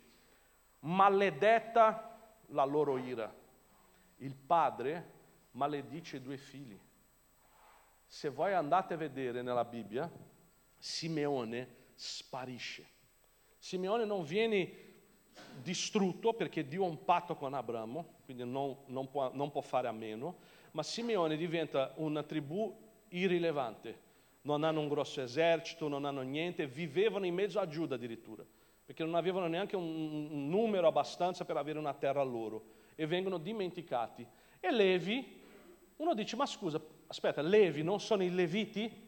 maledetta la loro ira il padre maledice i due figli. Se voi andate a vedere nella Bibbia, Simeone sparisce. Simeone non viene distrutto perché Dio ha un patto con Abramo, quindi non, non, può, non può fare a meno, ma Simeone diventa una tribù irrilevante. Non hanno un grosso esercito, non hanno niente, vivevano in mezzo a Giuda addirittura, perché non avevano neanche un, un numero abbastanza per avere una terra loro e vengono dimenticati. E Levi, uno dice, ma scusa, aspetta, Levi non sono i Leviti?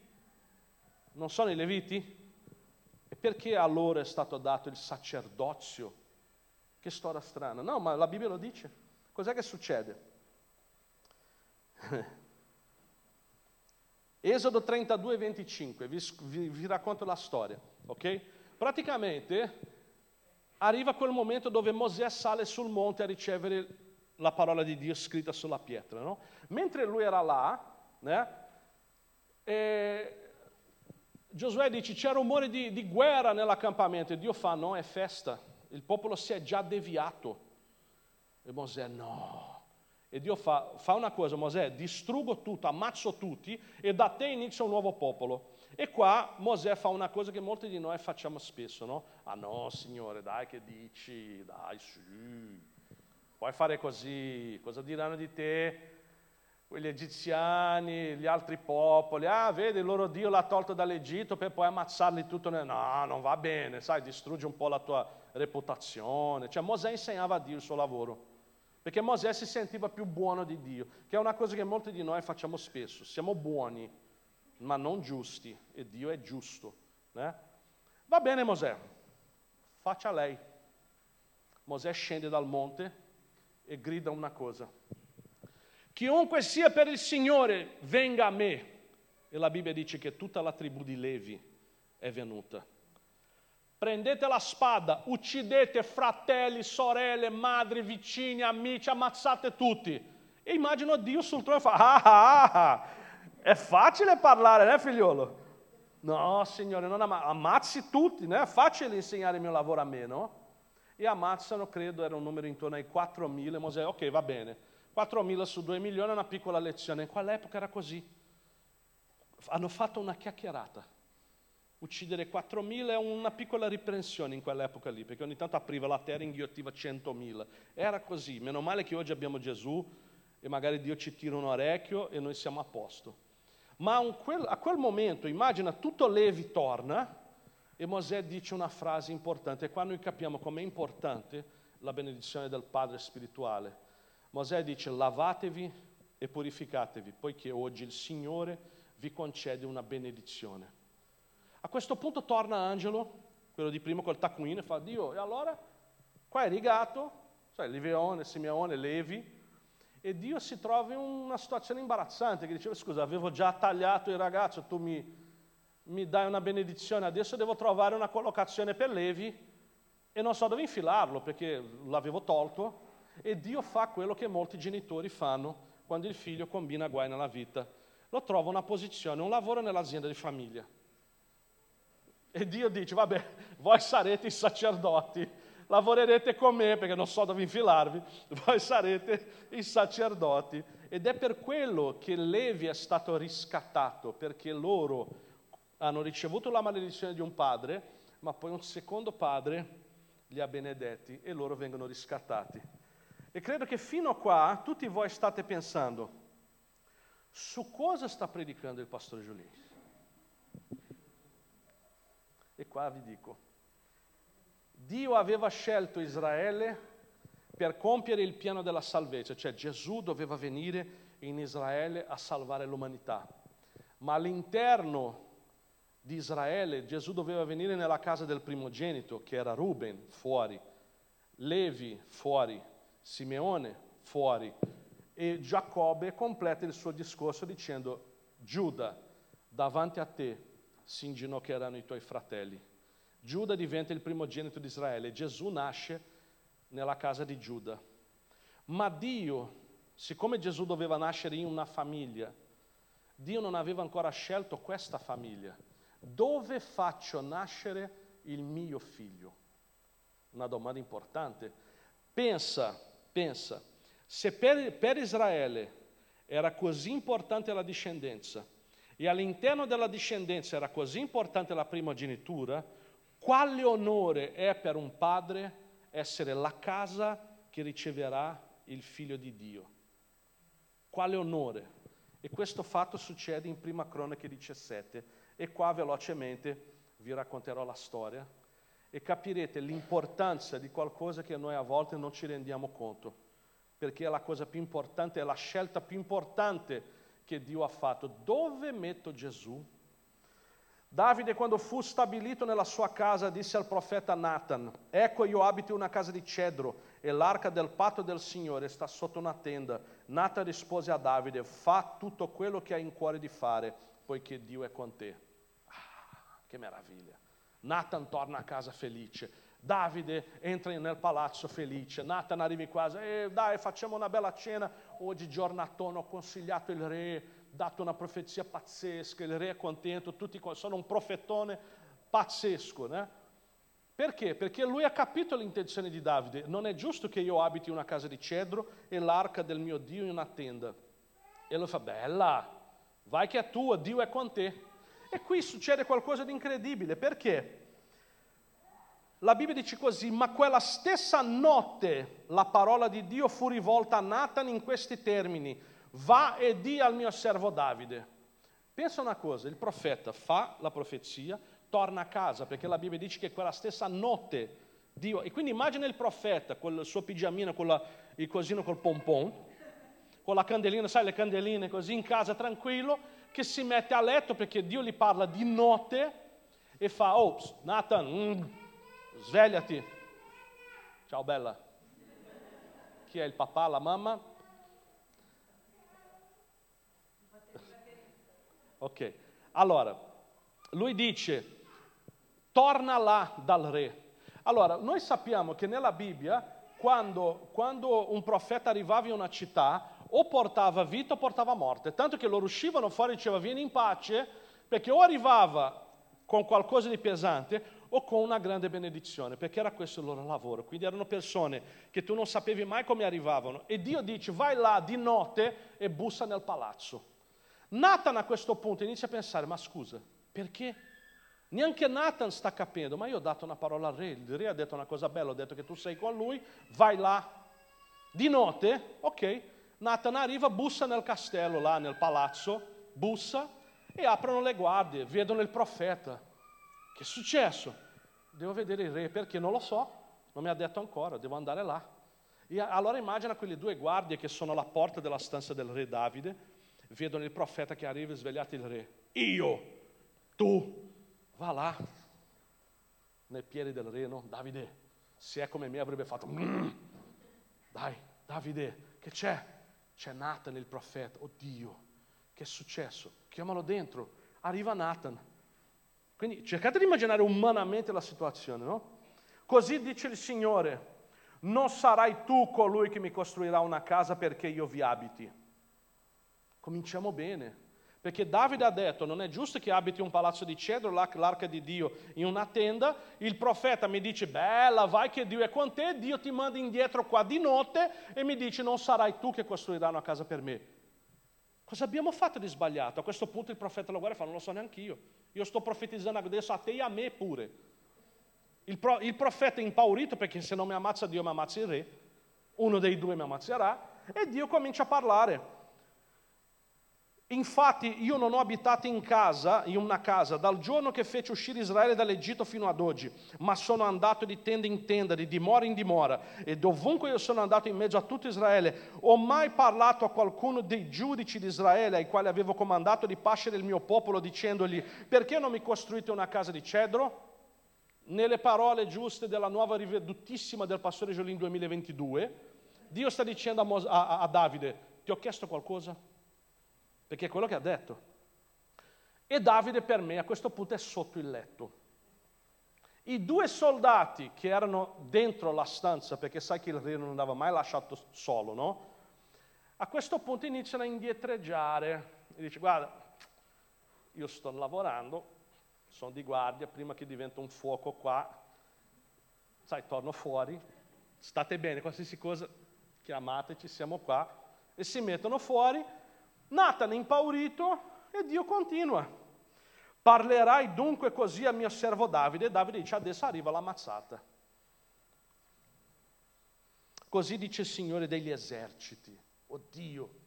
Non sono i Leviti? E perché a loro è stato dato il sacerdozio? Che storia strana. No, ma la Bibbia lo dice. Cos'è che succede? [LAUGHS] Esodo 32, 25, vi, vi, vi racconto la storia, ok? Praticamente arriva quel momento dove Mosè sale sul monte a ricevere la parola di Dio scritta sulla pietra. No? Mentre lui era là, né, Giosuè dice c'è rumore di, di guerra nell'accampamento e Dio fa no, è festa, il popolo si è già deviato. E Mosè no. E Dio fa, fa una cosa, Mosè, distruggo tutto, ammazzo tutti e da te inizia un nuovo popolo. E qua Mosè fa una cosa che molti di noi facciamo spesso, no? Ah no, Signore, dai che dici, dai, sì, puoi fare così, cosa diranno di te? Quegli egiziani, gli altri popoli, ah vedi il loro Dio l'ha tolto dall'Egitto per poi ammazzarli tutto, no, non va bene, sai, distrugge un po' la tua reputazione. Cioè Mosè insegnava a Dio il suo lavoro. Perché Mosè si sentiva più buono di Dio, che è una cosa che molti di noi facciamo spesso. Siamo buoni, ma non giusti, e Dio è giusto. Né? Va bene Mosè, faccia lei. Mosè scende dal monte e grida una cosa. Chiunque sia per il Signore, venga a me. E la Bibbia dice che tutta la tribù di Levi è venuta. Prendete la spada, uccidete fratelli, sorelle, madri, vicini, amici, ammazzate tutti. E immagino Dio sul trono e fa, ah, ah, ah, è facile parlare, né figliolo? No, Signore, non amma- ammazzi tutti, né? È facile insegnare il mio lavoro a me, no? E ammazzano, credo, era un numero intorno ai 4.000. Mosè, ok, va bene. 4.000 su 2 milioni è una piccola lezione. In quell'epoca era così. Hanno fatto una chiacchierata. Uccidere 4.000 è una piccola riprensione in quell'epoca lì, perché ogni tanto apriva la terra e inghiottiva 100.000. Era così. Meno male che oggi abbiamo Gesù e magari Dio ci tira un orecchio e noi siamo a posto. Ma a quel momento, immagina, tutto Levi torna e Mosè dice una frase importante. E qua noi capiamo com'è importante la benedizione del Padre spirituale. Mosè dice lavatevi e purificatevi, poiché oggi il Signore vi concede una benedizione. A questo punto torna Angelo, quello di prima col taccuino, e fa Dio, e allora qua è rigato, sai, Liveone, Simeone, Levi, e Dio si trova in una situazione imbarazzante, che diceva, scusa, avevo già tagliato il ragazzo, tu mi, mi dai una benedizione, adesso devo trovare una collocazione per Levi e non so dove infilarlo perché l'avevo tolto e Dio fa quello che molti genitori fanno quando il figlio combina guai nella vita. Lo trova una posizione, un lavoro nell'azienda di famiglia. E Dio dice, vabbè, voi sarete i sacerdoti, lavorerete con me perché non so dove infilarvi, [LAUGHS] voi sarete i sacerdoti. Ed è per quello che Levi è stato riscattato, perché loro hanno ricevuto la maledizione di un padre, ma poi un secondo padre li ha benedetti e loro vengono riscattati. E credo che fino a qua tutti voi state pensando, su cosa sta predicando il pastore Giulini? E qua vi dico, Dio aveva scelto Israele per compiere il piano della salvezza, cioè Gesù doveva venire in Israele a salvare l'umanità. Ma all'interno di Israele Gesù doveva venire nella casa del primogenito, che era Ruben, fuori, Levi, fuori, Simeone, fuori. E Giacobbe completa il suo discorso dicendo, Giuda, davanti a te si inginocchieranno i tuoi fratelli. Giuda diventa il primogenito di Israele, Gesù nasce nella casa di Giuda. Ma Dio, siccome Gesù doveva nascere in una famiglia, Dio non aveva ancora scelto questa famiglia. Dove faccio nascere il mio figlio? Una domanda importante. Pensa, pensa, se per, per Israele era così importante la discendenza e all'interno della discendenza era così importante la primogenitura, quale onore è per un padre essere la casa che riceverà il figlio di Dio? Quale onore? E questo fatto succede in Prima Cronache 17 e qua velocemente vi racconterò la storia e capirete l'importanza di qualcosa che noi a volte non ci rendiamo conto, perché è la cosa più importante, è la scelta più importante che Dio ha fatto. Dove metto Gesù? Davide, quando fu stabilito nella sua casa, disse al profeta Nathan, ecco io abito in una casa di cedro e l'arca del patto del Signore sta sotto una tenda. Nathan rispose a Davide, fa tutto quello che hai in cuore di fare, poiché Dio è con te. Ah, che meraviglia. Nathan torna a casa felice. Davide entra nel palazzo felice, Nathan arriva in casa, e dai facciamo una bella cena, oggi giornatone ho consigliato il re, dato una profezia pazzesca, il re è contento, tutti sono un profetone pazzesco, né? Perché? Perché lui ha capito l'intenzione di Davide, non è giusto che io abiti in una casa di cedro e l'arca del mio Dio in una tenda. E lui fa, bella, vai che è tua, Dio è con te. E qui succede qualcosa di incredibile, perché? La Bibbia dice così, ma quella stessa notte la parola di Dio fu rivolta a Nathan in questi termini, va e di al mio servo Davide. Pensa una cosa, il profeta fa la profezia, torna a casa, perché la Bibbia dice che quella stessa notte Dio... E quindi immagina il profeta con il suo pigiamino, con la, il cosino col pompon, con la candelina, sai le candeline così in casa tranquillo, che si mette a letto perché Dio gli parla di notte e fa, oh, Nathan, mm, svegliati. Ciao bella. Chi è il papà, la mamma? Ok, allora, lui dice, torna là dal re. Allora, noi sappiamo che nella Bibbia, quando, quando un profeta arrivava in una città, o portava vita o portava morte, tanto che loro uscivano fuori e diceva vieni in pace, perché o arrivava con qualcosa di pesante o con una grande benedizione, perché era questo il loro lavoro. Quindi erano persone che tu non sapevi mai come arrivavano. E Dio dice vai là di notte e bussa nel palazzo. Nathan a questo punto inizia a pensare, ma scusa, perché? Neanche Nathan sta capendo, ma io ho dato una parola al re, il re ha detto una cosa bella, ho detto che tu sei con lui, vai là. Di notte, ok, Nathan arriva, bussa nel castello, là nel palazzo, bussa e aprono le guardie, vedono il profeta. Che è successo? Devo vedere il re perché non lo so, non mi ha detto ancora, devo andare là. E allora immagina quelle due guardie che sono alla porta della stanza del re Davide, vedono il profeta che arriva e svegliate il re. Io, tu, va là, nei piedi del re, no? Davide, se è come me avrebbe fatto... Mm, dai, Davide, che c'è? C'è Nathan il profeta, oddio, che è successo? Chiamalo dentro, arriva Nathan. Quindi cercate di immaginare umanamente la situazione, no? Così dice il Signore, non sarai tu colui che mi costruirà una casa perché io vi abiti. Cominciamo bene. Perché Davide ha detto, non è giusto che abiti un palazzo di cedro, l'arca di Dio, in una tenda. Il profeta mi dice, bella, vai che Dio è con te, Dio ti manda indietro qua di notte e mi dice, non sarai tu che costruirai una casa per me. Cosa abbiamo fatto di sbagliato? A questo punto il profeta lo guarda e fa, non lo so neanche io. Io sto profetizzando adesso a te e a me pure. Il, pro, il profeta è impaurito perché se non mi ammazza Dio mi ammazza il re, uno dei due mi ammazzerà, e Dio comincia a parlare. Infatti io non ho abitato in casa, in una casa, dal giorno che fece uscire Israele dall'Egitto fino ad oggi, ma sono andato di tenda in tenda, di dimora in dimora, e dovunque io sono andato in mezzo a tutto Israele, ho mai parlato a qualcuno dei giudici di Israele, ai quali avevo comandato di pascere il mio popolo, dicendogli, perché non mi costruite una casa di cedro? Nelle parole giuste della nuova riveduttissima del pastore Giolin 2022, Dio sta dicendo a, Mos- a, a Davide, ti ho chiesto qualcosa? Perché è quello che ha detto. E Davide per me a questo punto è sotto il letto. I due soldati che erano dentro la stanza, perché sai che il re non andava mai lasciato solo, no? A questo punto iniziano a indietreggiare e dice guarda, io sto lavorando, sono di guardia, prima che diventa un fuoco qua, sai, torno fuori, state bene, qualsiasi cosa, chiamateci, siamo qua, e si mettono fuori Nathan impaurito e Dio continua. Parlerai dunque così a mio servo Davide. Davide dice adesso arriva la mazzata. Così dice il Signore degli eserciti. Oddio.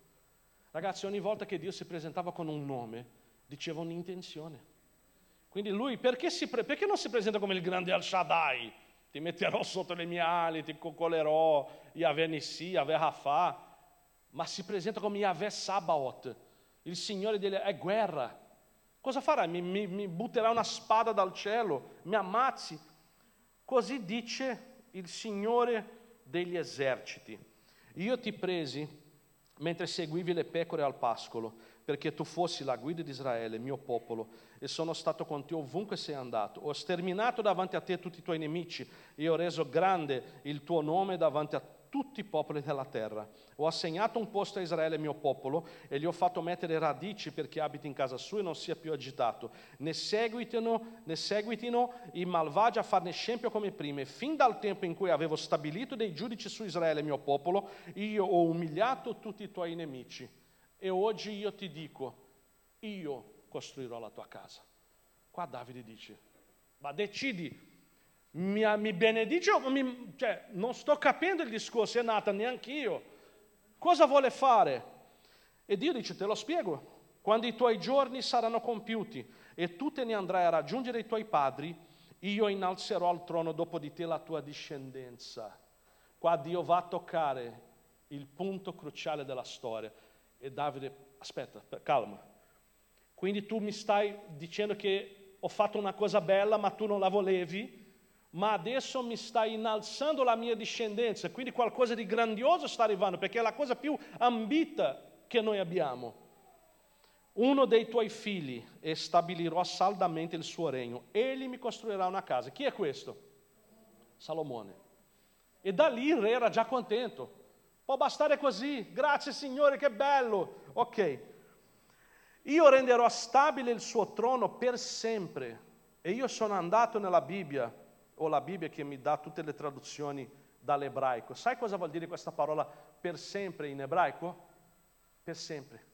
Ragazzi, ogni volta che Dio si presentava con un nome, diceva un'intenzione. Quindi lui, perché, pre- perché non si presenta come il grande Al Shaddai? Ti metterò sotto le mie ali, ti coccolerò, Yahweh Nissi, Yahweh Rafah ma si presenta come Yahweh Sabaoth, il Signore delle... è guerra. Cosa farà? Mi, mi, mi butterà una spada dal cielo, mi ammazzi. Così dice il Signore degli eserciti. Io ti presi mentre seguivi le pecore al pascolo, perché tu fossi la guida di Israele, mio popolo, e sono stato con te ovunque sei andato. Ho sterminato davanti a te tutti i tuoi nemici e ho reso grande il tuo nome davanti a te tutti i popoli della terra. Ho assegnato un posto a Israele, mio popolo, e gli ho fatto mettere radici perché abiti in casa sua e non sia più agitato. Ne seguitino, ne seguitino i malvagi a farne scempio come prima. E fin dal tempo in cui avevo stabilito dei giudici su Israele, mio popolo, io ho umiliato tutti i tuoi nemici. E oggi io ti dico, io costruirò la tua casa. Qua Davide dice, ma decidi mi, mi benedice o mi, cioè, non sto capendo il discorso, è nata neanche io. Cosa vuole fare? E Dio dice, te lo spiego. Quando i tuoi giorni saranno compiuti e tu te ne andrai a raggiungere i tuoi padri, io innalzerò al trono dopo di te la tua discendenza. Qua Dio va a toccare il punto cruciale della storia. E Davide, aspetta, calma. Quindi tu mi stai dicendo che ho fatto una cosa bella ma tu non la volevi? Ma adesso mi sta innalzando la mia discendenza, quindi qualcosa di grandioso sta arrivando, perché è la cosa più ambita che noi abbiamo. Uno dei tuoi figli e stabilirò saldamente il suo regno, egli mi costruirà una casa. Chi è questo? Salomone. E da lì il re era già contento. Può bastare così, grazie Signore, che bello. Ok. Io renderò stabile il suo trono per sempre. E io sono andato nella Bibbia o la Bibbia che mi dà tutte le traduzioni dall'ebraico. Sai cosa vuol dire questa parola per sempre in ebraico? Per sempre.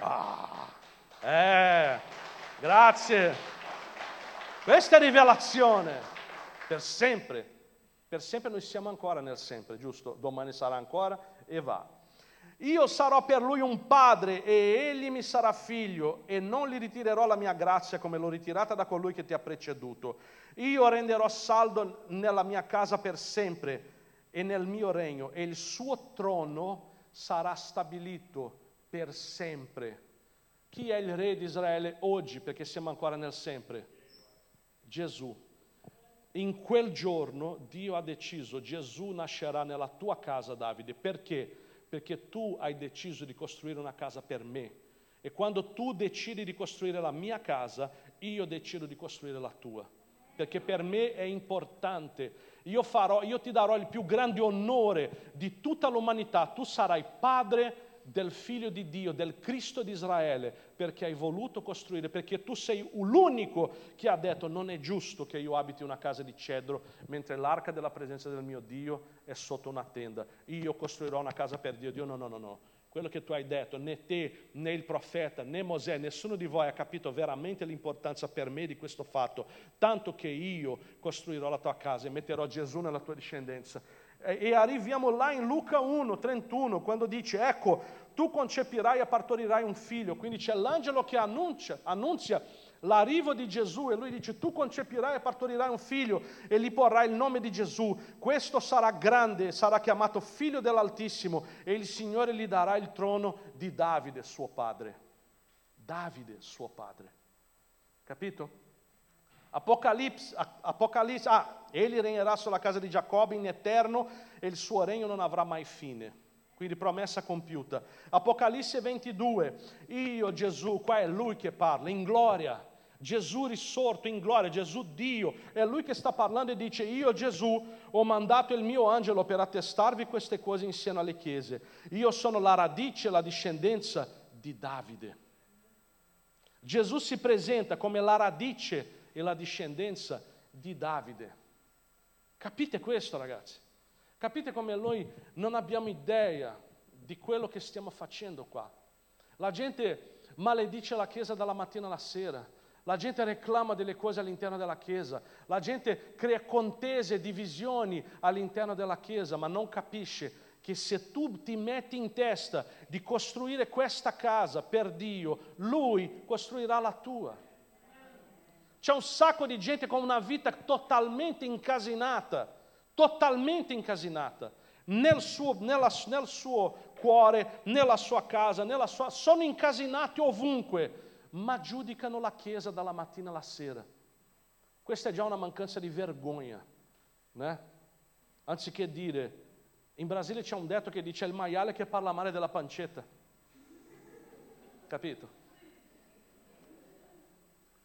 Ah, eh, grazie. Questa è rivelazione. Per sempre. Per sempre noi siamo ancora nel sempre, giusto? Domani sarà ancora e va. Io sarò per lui un padre e egli mi sarà figlio e non gli ritirerò la mia grazia come l'ho ritirata da colui che ti ha preceduto. Io renderò saldo nella mia casa per sempre e nel mio regno e il suo trono sarà stabilito per sempre. Chi è il re di Israele oggi? Perché siamo ancora nel sempre. Gesù. In quel giorno Dio ha deciso, Gesù nascerà nella tua casa, Davide. Perché? Perché tu hai deciso di costruire una casa per me. E quando tu decidi di costruire la mia casa, io decido di costruire la tua. Perché per me è importante. Io, farò, io ti darò il più grande onore di tutta l'umanità. Tu sarai padre del figlio di Dio, del Cristo di Israele, perché hai voluto costruire, perché tu sei l'unico che ha detto non è giusto che io abiti una casa di cedro mentre l'arca della presenza del mio Dio è sotto una tenda. Io costruirò una casa per Dio. Dio no, no, no, no. Quello che tu hai detto, né te, né il profeta, né Mosè, nessuno di voi ha capito veramente l'importanza per me di questo fatto, tanto che io costruirò la tua casa e metterò Gesù nella tua discendenza e arriviamo là in Luca 1, 31, quando dice, ecco, tu concepirai e partorirai un figlio. Quindi c'è l'angelo che annuncia, annunzia l'arrivo di Gesù e lui dice, tu concepirai e partorirai un figlio e gli porrai il nome di Gesù. Questo sarà grande, sarà chiamato figlio dell'Altissimo e il Signore gli darà il trono di Davide, suo padre. Davide, suo padre. Capito? Apocalisse, Apocalisse, ah, egli regnerà sulla casa di Giacobbe in eterno e il suo regno non avrà mai fine. Quindi promessa compiuta. Apocalisse 22, io Gesù, qua è lui che parla, in gloria. Gesù risorto in gloria, Gesù Dio, è lui che sta parlando e dice, io Gesù ho mandato il mio angelo per attestarvi queste cose insieme alle chiese. Io sono la radice, la discendenza di Davide. Gesù si presenta come la radice e la discendenza di Davide. Capite questo ragazzi? Capite come noi non abbiamo idea di quello che stiamo facendo qua? La gente maledice la Chiesa dalla mattina alla sera, la gente reclama delle cose all'interno della Chiesa, la gente crea contese, divisioni all'interno della Chiesa, ma non capisce che se tu ti metti in testa di costruire questa casa per Dio, Lui costruirà la tua. C'è un sacco di gente con una vita totalmente incasinata, totalmente incasinata, nel suo, nella, nel suo cuore, nella sua casa, nella sua, sono incasinati ovunque, ma giudicano la Chiesa dalla mattina alla sera. Questa è già una mancanza di vergogna, né? Anziché dire, in Brasile c'è un detto che dice il maiale che parla male della pancetta. Capito?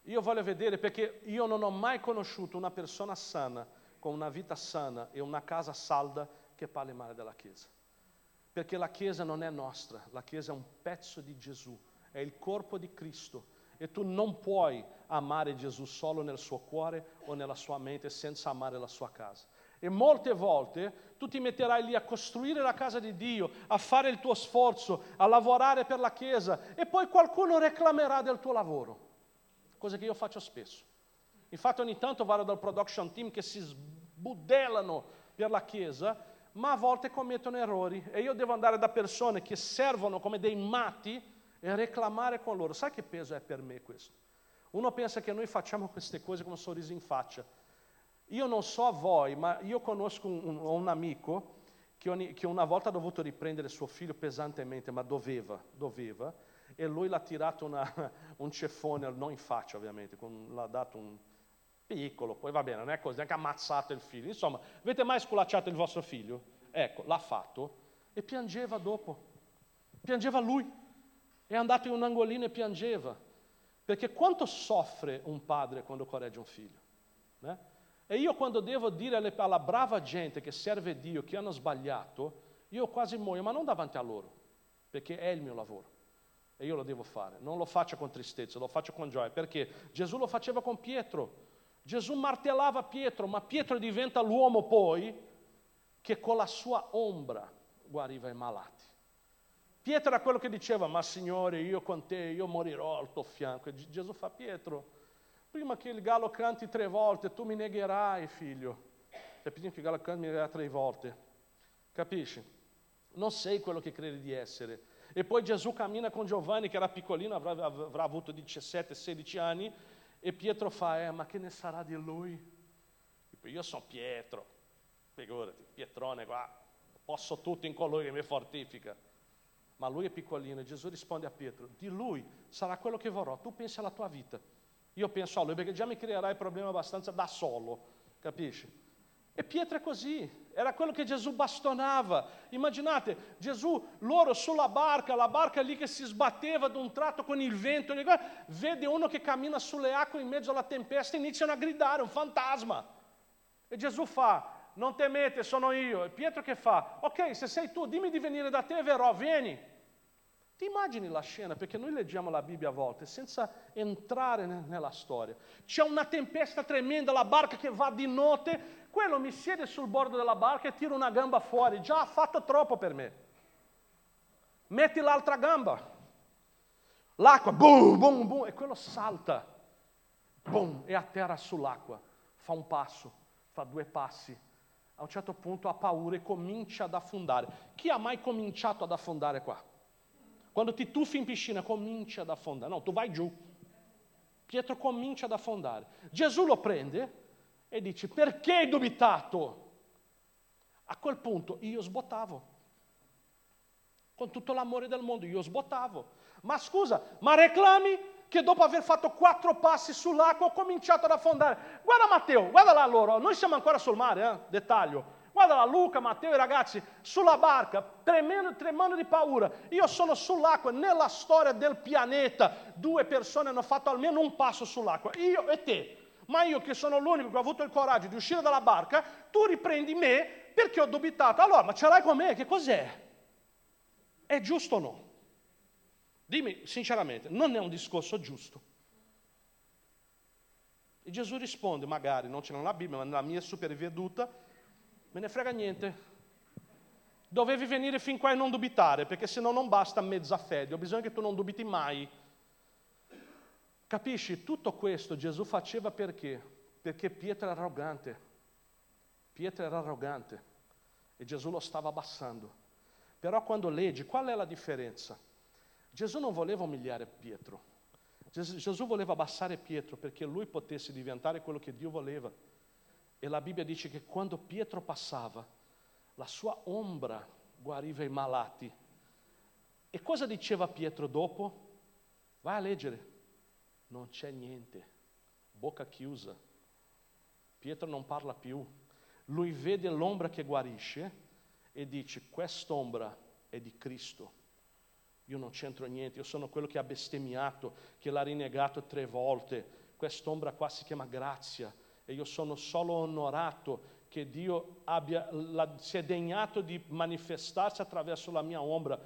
Io voglio vedere perché io non ho mai conosciuto una persona sana, con una vita sana e una casa salda che parli male della Chiesa. Perché la Chiesa non è nostra, la Chiesa è un pezzo di Gesù, è il corpo di Cristo. E tu non puoi amare Gesù solo nel suo cuore o nella sua mente senza amare la sua casa. E molte volte tu ti metterai lì a costruire la casa di Dio, a fare il tuo sforzo, a lavorare per la Chiesa e poi qualcuno reclamerà del tuo lavoro cosa che io faccio spesso. Infatti ogni tanto vado dal production team che si sbudellano per la Chiesa, ma a volte commettono errori e io devo andare da persone che servono come dei matti e reclamare con loro. Sai che peso è per me questo? Uno pensa che noi facciamo queste cose con un sorriso in faccia. Io non so a voi, ma io conosco un, un, amico che, ogni, che, una volta ha dovuto riprendere suo figlio pesantemente, ma doveva, doveva, e lui l'ha tirato una, [LAUGHS] un ceffone, non in faccia ovviamente, con, l'ha dato un piccolo, poi va bene, non è così, neanche ammazzato il figlio. Insomma, avete mai sculacciato il vostro figlio? Ecco, l'ha fatto e piangeva dopo. Piangeva lui. È andato in un angolino e piangeva. Perché quanto soffre un padre quando corregge un figlio? Eh? E io quando devo dire alle, alla brava gente che serve Dio, che hanno sbagliato, io quasi muoio, ma non davanti a loro, perché è il mio lavoro e io lo devo fare. Non lo faccio con tristezza, lo faccio con gioia, perché Gesù lo faceva con Pietro. Gesù martellava Pietro, ma Pietro diventa l'uomo poi che con la sua ombra guariva i malati. Pietro era quello che diceva, ma Signore, io con te, io morirò al tuo fianco. E Gesù fa, Pietro, prima che il gallo canti tre volte, tu mi negherai, figlio. Cioè, prima che il gallo canti mi negherai tre volte. Capisci? non sei quello che credi di essere. Poi Gesù cammina con Giovanni, che era piccolino, avrà, avrà avuto 17-16 anni, e Pietro fa, eh, ma che ne sarà di lui? Io sono Pietro, figurati, Pietrone qua, posso tutto in colui che mi fortifica. Ma lui è piccolino e Gesù risponde a Pietro, di lui sarà quello che vorrò, tu pensi alla tua vita. Io penso a lui perché già mi creerai problemi abbastanza da solo, capisci? E Pietro è così, era quello che Gesù bastonava. Immaginate, Gesù, loro sulla barca, la barca lì che si sbatteva ad un tratto con il vento, vede uno che cammina sulle acque in mezzo alla tempesta e iniziano a gridare, un fantasma. E Gesù fa, non temete, sono io. E Pietro che fa, ok, se sei tu, dimmi di venire da te verrò, vieni. Ti immagini la scena? Perché noi leggiamo la Bibbia a volte senza entrare nella storia. C'è una tempesta tremenda, la barca che va di notte, quello mi siede sul bordo della barca e tira una gamba fuori, già ha fatto troppo per me. Metti l'altra gamba, l'acqua, boom, boom, boom, e quello salta, boom, e atterra sull'acqua, fa un passo, fa due passi, a un certo punto ha paura e comincia ad affondare. Chi ha mai cominciato ad affondare qua? Quando ti tuffi in piscina, comincia ad affondare. No, tu vai giù. Pietro comincia ad affondare. Gesù lo prende e dice, perché hai dubitato? A quel punto io sbottavo. Con tutto l'amore del mondo io sbottavo. Ma scusa, ma reclami che dopo aver fatto quattro passi sull'acqua ho cominciato ad affondare. Guarda Matteo, guarda là loro, noi siamo ancora sul mare, eh? dettaglio. Guarda là Luca, Matteo e i ragazzi sulla barca, tremendo, tremando di paura. Io sono sull'acqua, nella storia del pianeta due persone hanno fatto almeno un passo sull'acqua, io e te. Ma io che sono l'unico che ha avuto il coraggio di uscire dalla barca, tu riprendi me perché ho dubitato. Allora, ma ce l'hai con me? Che cos'è? È giusto o no? Dimmi sinceramente, non è un discorso giusto. E Gesù risponde, magari non c'è nella Bibbia, ma nella mia super veduta, me ne frega niente. Dovevi venire fin qua e non dubitare, perché se no non basta mezza fede, ho bisogno che tu non dubiti mai. Capisci? Tutto questo Gesù faceva perché? Perché Pietro era arrogante. Pietro era arrogante e Gesù lo stava abbassando. Però quando leggi, qual è la differenza? Gesù non voleva umiliare Pietro, Gesù, voleva abbassare Pietro perché lui potesse diventare quello che Dio voleva. E la Bibbia dice che quando Pietro passava, la sua ombra guariva i malati. E cosa diceva Pietro dopo? Vai a leggere. Non c'è niente, bocca chiusa. Pietro non parla più. Lui vede l'ombra che guarisce e dice, quest'ombra è di Cristo io non c'entro niente, io sono quello che ha bestemmiato, che l'ha rinnegato tre volte. Quest'ombra qua si chiama grazia e io sono solo onorato che Dio abbia, la, si è degnato di manifestarsi attraverso la mia ombra.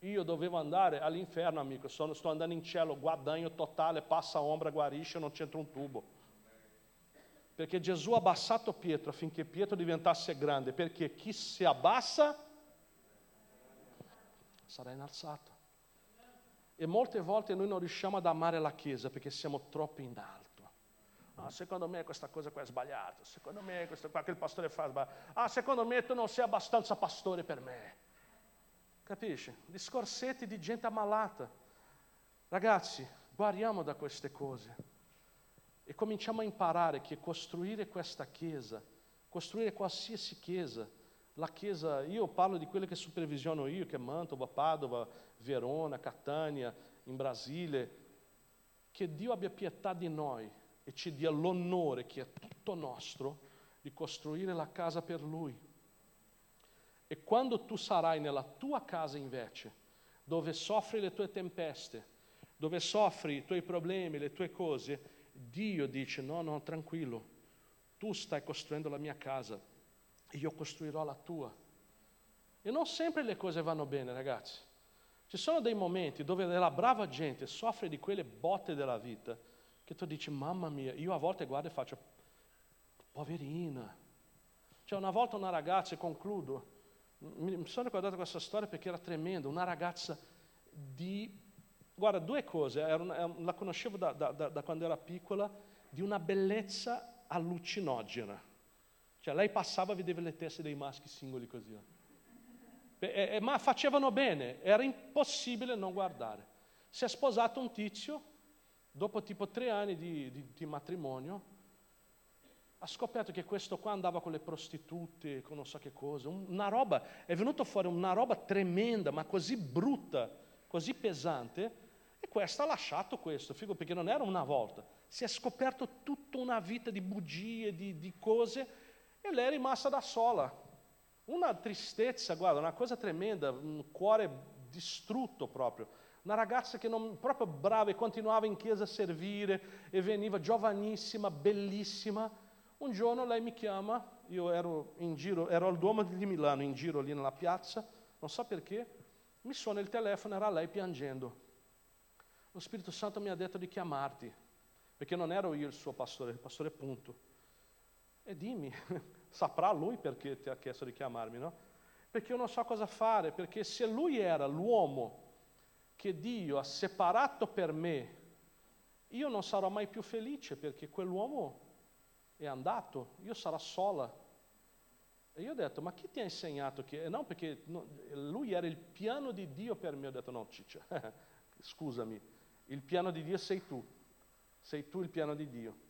Io dovevo andare all'inferno, amico, sono, sto andando in cielo, guadagno totale, passa ombra, guarisce, non c'entro un tubo. Perché Gesù ha abbassato Pietro affinché Pietro diventasse grande, perché chi si abbassa sarà innalzato. E molte volte noi non riusciamo ad amare la Chiesa perché siamo troppo in alto. Ah, secondo me questa cosa qua è sbagliata, secondo me questo qua che il pastore fa è sbagliato. Ah, secondo me tu non sei abbastanza pastore per me. Capisci? Discorsetti di gente ammalata. Ragazzi, guariamo da queste cose e cominciamo a imparare che costruire questa Chiesa, costruire qualsiasi Chiesa, la Chiesa, io parlo di quelle che supervisiono io, che è Mantova, Padova, Verona, Catania, in Brasile, che Dio abbia pietà di noi e ci dia l'onore che è tutto nostro di costruire la casa per Lui. E quando tu sarai nella tua casa invece, dove soffri le tue tempeste, dove soffri i tuoi problemi, le tue cose, Dio dice no, no, tranquillo, tu stai costruendo la mia casa io costruirò la tua. E non sempre le cose vanno bene, ragazzi. Ci sono dei momenti dove la brava gente soffre di quelle botte della vita che tu dici, mamma mia, io a volte guardo e faccio, poverina. Cioè una volta una ragazza, e concludo, mi sono ricordato questa storia perché era tremenda, una ragazza di, guarda, due cose, una, la conoscevo da, da, da quando era piccola, di una bellezza allucinogena. Cioè lei passava e vedeva le teste dei maschi singoli così. eh, ma facevano bene, era impossibile non guardare. Si è sposato un tizio, dopo tipo tre anni di, di, di matrimonio, ha scoperto che questo qua andava con le prostitute, con non so che cosa, una roba, è venuto fuori una roba tremenda, ma così brutta, così pesante, e questo ha lasciato questo, figo, perché non era una volta, si è scoperto tutta una vita di bugie, di, di cose, e lei è rimasta da sola. Una tristezza, guarda, una cosa tremenda, un cuore distrutto proprio. Una ragazza che non, proprio brava e continuava in chiesa a servire e veniva giovanissima, bellissima, un giorno lei mi chiama, io ero in giro, ero al Duomo di Milano, in giro lì nella piazza, non so perché, mi suona il telefono, era lei piangendo. Lo Spirito Santo mi ha detto di chiamarti, perché non ero io il suo pastore, il pastore punto. E dimmi, [LAUGHS] saprà lui perché ti ha chiesto di chiamarmi, no? Perché io non so cosa fare, perché se lui era l'uomo che Dio ha separato per me, io non sarò mai più felice perché quell'uomo è andato, io sarò sola. E io ho detto, ma chi ti ha insegnato che... No, perché lui era il piano di Dio per me. Ho detto, no, ciccia, [LAUGHS] scusami, il piano di Dio sei tu, sei tu il piano di Dio.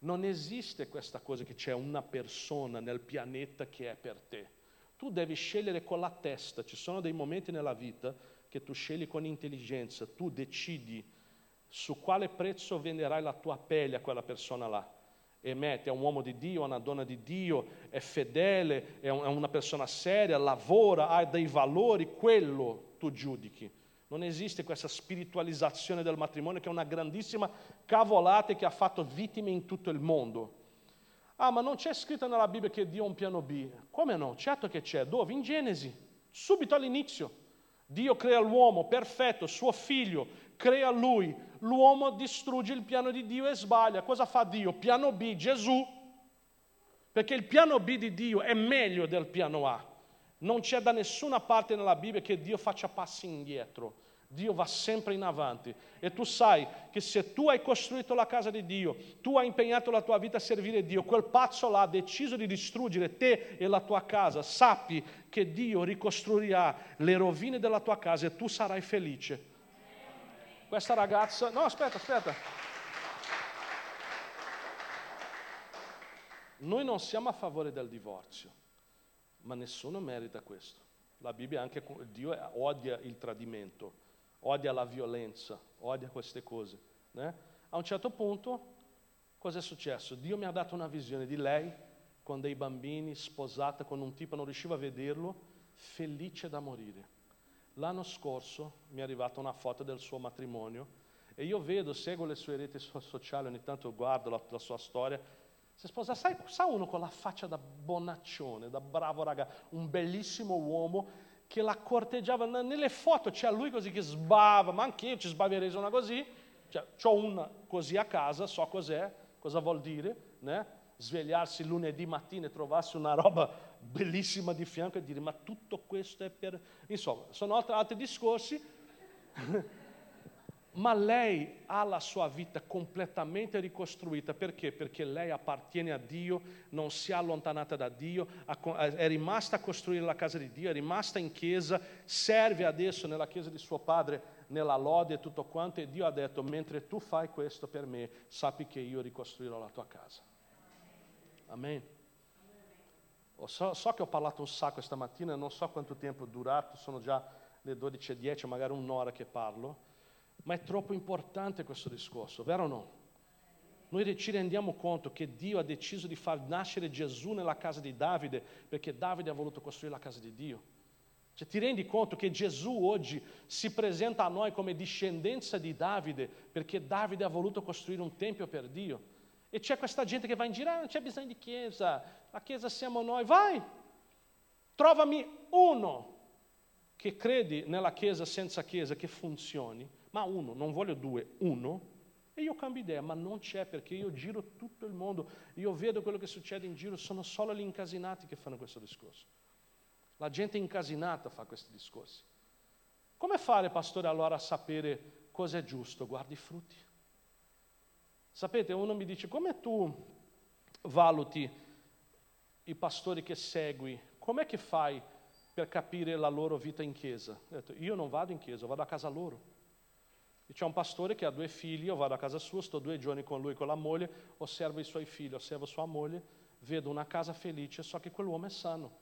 Non esiste questa cosa che c'è una persona nel pianeta che è per te. Tu devi scegliere con la testa, ci sono dei momenti nella vita che tu scegli con intelligenza, tu decidi su quale prezzo venderai la tua pelle a quella persona là e metti, è un uomo di Dio, è una donna di Dio, è fedele, è una persona seria, lavora, ha dei valori, quello tu giudichi. Non esiste questa spiritualizzazione del matrimonio che è una grandissima cavolata che ha fatto vittime in tutto il mondo. Ah, ma non c'è scritto nella Bibbia che Dio ha un piano B. Come no? Certo che c'è. Dove? In Genesi, subito all'inizio. Dio crea l'uomo perfetto, suo figlio, crea lui, l'uomo distrugge il piano di Dio e sbaglia. Cosa fa Dio? Piano B, Gesù. Perché il piano B di Dio è meglio del piano A. Non c'è da nessuna parte nella Bibbia che Dio faccia passi indietro. Dio va sempre in avanti. E tu sai che se tu hai costruito la casa di Dio, tu hai impegnato la tua vita a servire Dio, quel pazzo là ha deciso di distruggere te e la tua casa, sappi che Dio ricostruirà le rovine della tua casa e tu sarai felice questa ragazza, no aspetta, aspetta. Noi non siamo a favore del divorzio, ma nessuno merita questo. La Bibbia anche, Dio odia il tradimento, odia la violenza, odia queste cose. Né? A un certo punto, cosa è successo? Dio mi ha dato una visione di lei con dei bambini, sposata con un tipo, non riusciva a vederlo, felice da morire. L'anno scorso mi è arrivata una foto del suo matrimonio e io vedo, seguo le sue reti sociali, ogni tanto guardo la, la sua storia. Si sposa, sai, sa uno con la faccia da bonaccione, da bravo ragazzo, un bellissimo uomo che la corteggiava. Nelle foto c'è lui così che sbava, ma anche io ci sbaverei una così. Cioè, ho una così a casa, so cos'è, cosa vuol dire, né? svegliarsi lunedì mattina e trovarsi una roba bellissima di fianco e dire ma tutto questo è per... Insomma, sono altri, discorsi, [LAUGHS] ma lei ha la sua vita completamente ricostruita. Perché? Perché lei appartiene a Dio, non si è allontanata da Dio, è rimasta a costruire la casa di Dio, è rimasta in chiesa, serve adesso nella chiesa di suo padre, nella lode e tutto quanto, e Dio ha detto, mentre tu fai questo per me, sappi che io ricostruirò la tua casa. Amen. So, so, che ho parlato un sacco stamattina, non so quanto tempo è durato, sono già le 12.10, magari un'ora che parlo, ma è troppo importante questo discorso, vero o no? Noi ci rendiamo conto che Dio ha deciso di far nascere Gesù nella casa di Davide perché Davide ha voluto costruire la casa di Dio. Cioè, ti rendi conto che Gesù oggi si presenta a noi come discendenza di Davide perché Davide ha voluto costruire un tempio per Dio? E c'è questa gente che va in giro, ah, non c'è bisogno di chiesa, la chiesa siamo noi, vai, trovami uno che credi nella chiesa senza chiesa, che funzioni, ma uno, non voglio due, uno, e io cambio idea, ma non c'è perché io giro tutto il mondo, io vedo quello che succede in giro, sono solo gli incasinati che fanno questo discorso. La gente incasinata fa questi discorsi. Come fare, pastore, allora a sapere cosa è giusto? Guardi i frutti. Sapete, uno mi dice, come tu valuti i pastori che segui? Com'è che fai per capire la loro vita in chiesa. Ho detto, io non vado in chiesa, vado a casa loro. E c'è un pastore che ha due figli, io vado a casa sua, sto due giorni con lui, con la moglie, osservo i suoi figli, osservo sua moglie, vedo una casa felice, so che quell'uomo è sano.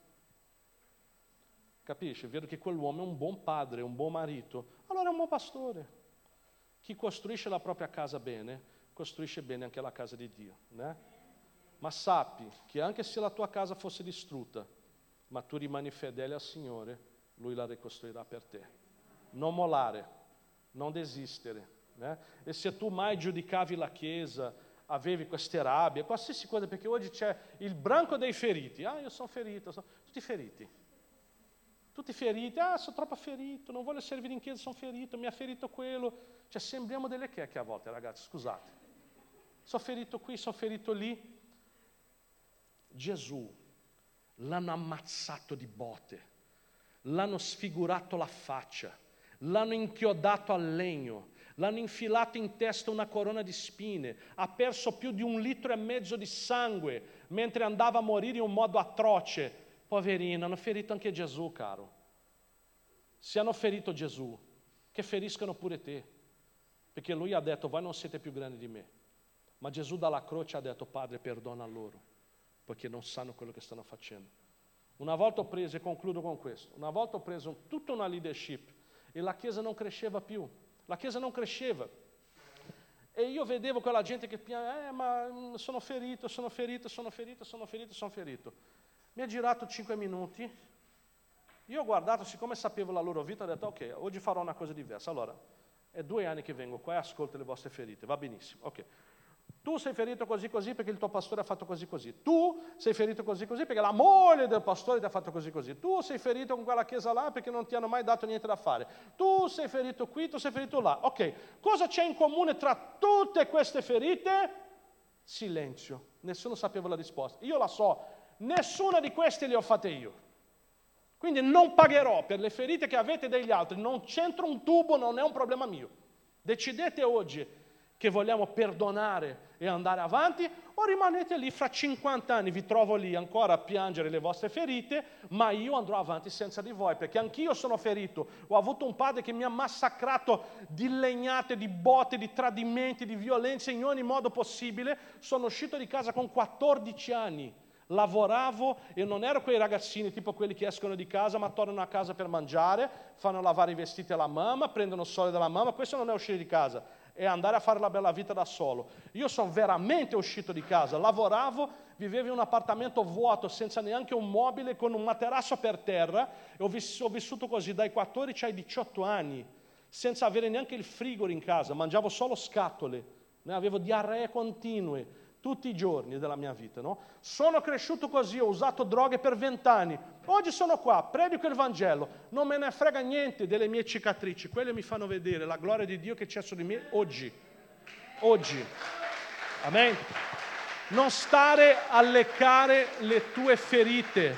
Capisci? Vedo che quell'uomo è un buon padre, un buon marito, allora è un buon pastore. Chi costruisce la propria casa bene, costruisce bene anche la casa di Dio. Né? Ma sappi che anche se la tua casa fosse distrutta, ma tu rimani fedele al Signore, Lui la ricostruirà per te. Non mollare, non desistere. Né? E se tu mai giudicavi la Chiesa, avevi queste rabbie, qualsiasi cosa, perché oggi c'è il branco dei feriti. Ah, io sono ferito, sono... tutti feriti. Tutti feriti, ah, sono troppo ferito, non voglio servire in chiesa, sono ferito, mi ha ferito quello. Cioè, sembriamo delle checche a volte, ragazzi, scusate. Sono ferito qui, sono ferito lì. Gesù l'hanno ammazzato di botte, l'hanno sfigurato la faccia, l'hanno inchiodato al legno, l'hanno infilato in testa una corona di spine, ha perso più di un litro e mezzo di sangue mentre andava a morire in un modo atroce. Poverino, hanno ferito anche Gesù, caro. Se hanno ferito Gesù, che feriscano pure te, perché lui ha detto, voi non siete più grandi di me. Ma Gesù dalla croce ha detto, Padre, perdona loro perché non sanno quello che stanno facendo. Una volta ho preso, e concludo con questo, una volta ho preso tutta una leadership e la Chiesa non cresceva più, la Chiesa non cresceva. E io vedevo quella gente che piange, eh ma mm, sono ferito, sono ferito, sono ferito, sono ferito, sono ferito. Mi ha girato cinque minuti, io ho guardato, siccome sapevo la loro vita, ho detto ok, oggi farò una cosa diversa. Allora, è due anni che vengo qua e ascolto le vostre ferite, va benissimo, ok. Tu sei ferito così così perché il tuo pastore ha fatto così così. Tu sei ferito così così perché la moglie del pastore ti ha fatto così così. Tu sei ferito con quella chiesa là perché non ti hanno mai dato niente da fare. Tu sei ferito qui, tu sei ferito là. Ok, cosa c'è in comune tra tutte queste ferite? Silenzio. Nessuno sapeva la risposta. Io la so, nessuna di queste le ho fatte io. Quindi non pagherò per le ferite che avete degli altri. Non c'entro un tubo, non è un problema mio. Decidete oggi che vogliamo perdonare e andare avanti, o rimanete lì fra 50 anni, vi trovo lì ancora a piangere le vostre ferite, ma io andrò avanti senza di voi, perché anch'io sono ferito. Ho avuto un padre che mi ha massacrato di legnate, di botte, di tradimenti, di violenza in ogni modo possibile. Sono uscito di casa con 14 anni. Lavoravo e non ero quei ragazzini tipo quelli che escono di casa ma tornano a casa per mangiare, fanno lavare i vestiti alla mamma, prendono soldi dalla mamma, questo non è uscire di casa, è andare a fare la bella vita da solo. Io sono veramente uscito di casa, lavoravo, vivevo in un appartamento vuoto senza neanche un mobile, con un materasso per terra e ho, viss- ho vissuto così dai 14 ai 18 anni, senza avere neanche il frigore in casa, mangiavo solo scatole, né? avevo diarree continue tutti i giorni della mia vita. No? Sono cresciuto così, ho usato droghe per vent'anni. Oggi sono qua, predico il Vangelo, non me ne frega niente delle mie cicatrici, quelle mi fanno vedere la gloria di Dio che c'è su di me oggi. Oggi. Amen. Non stare a leccare le tue ferite,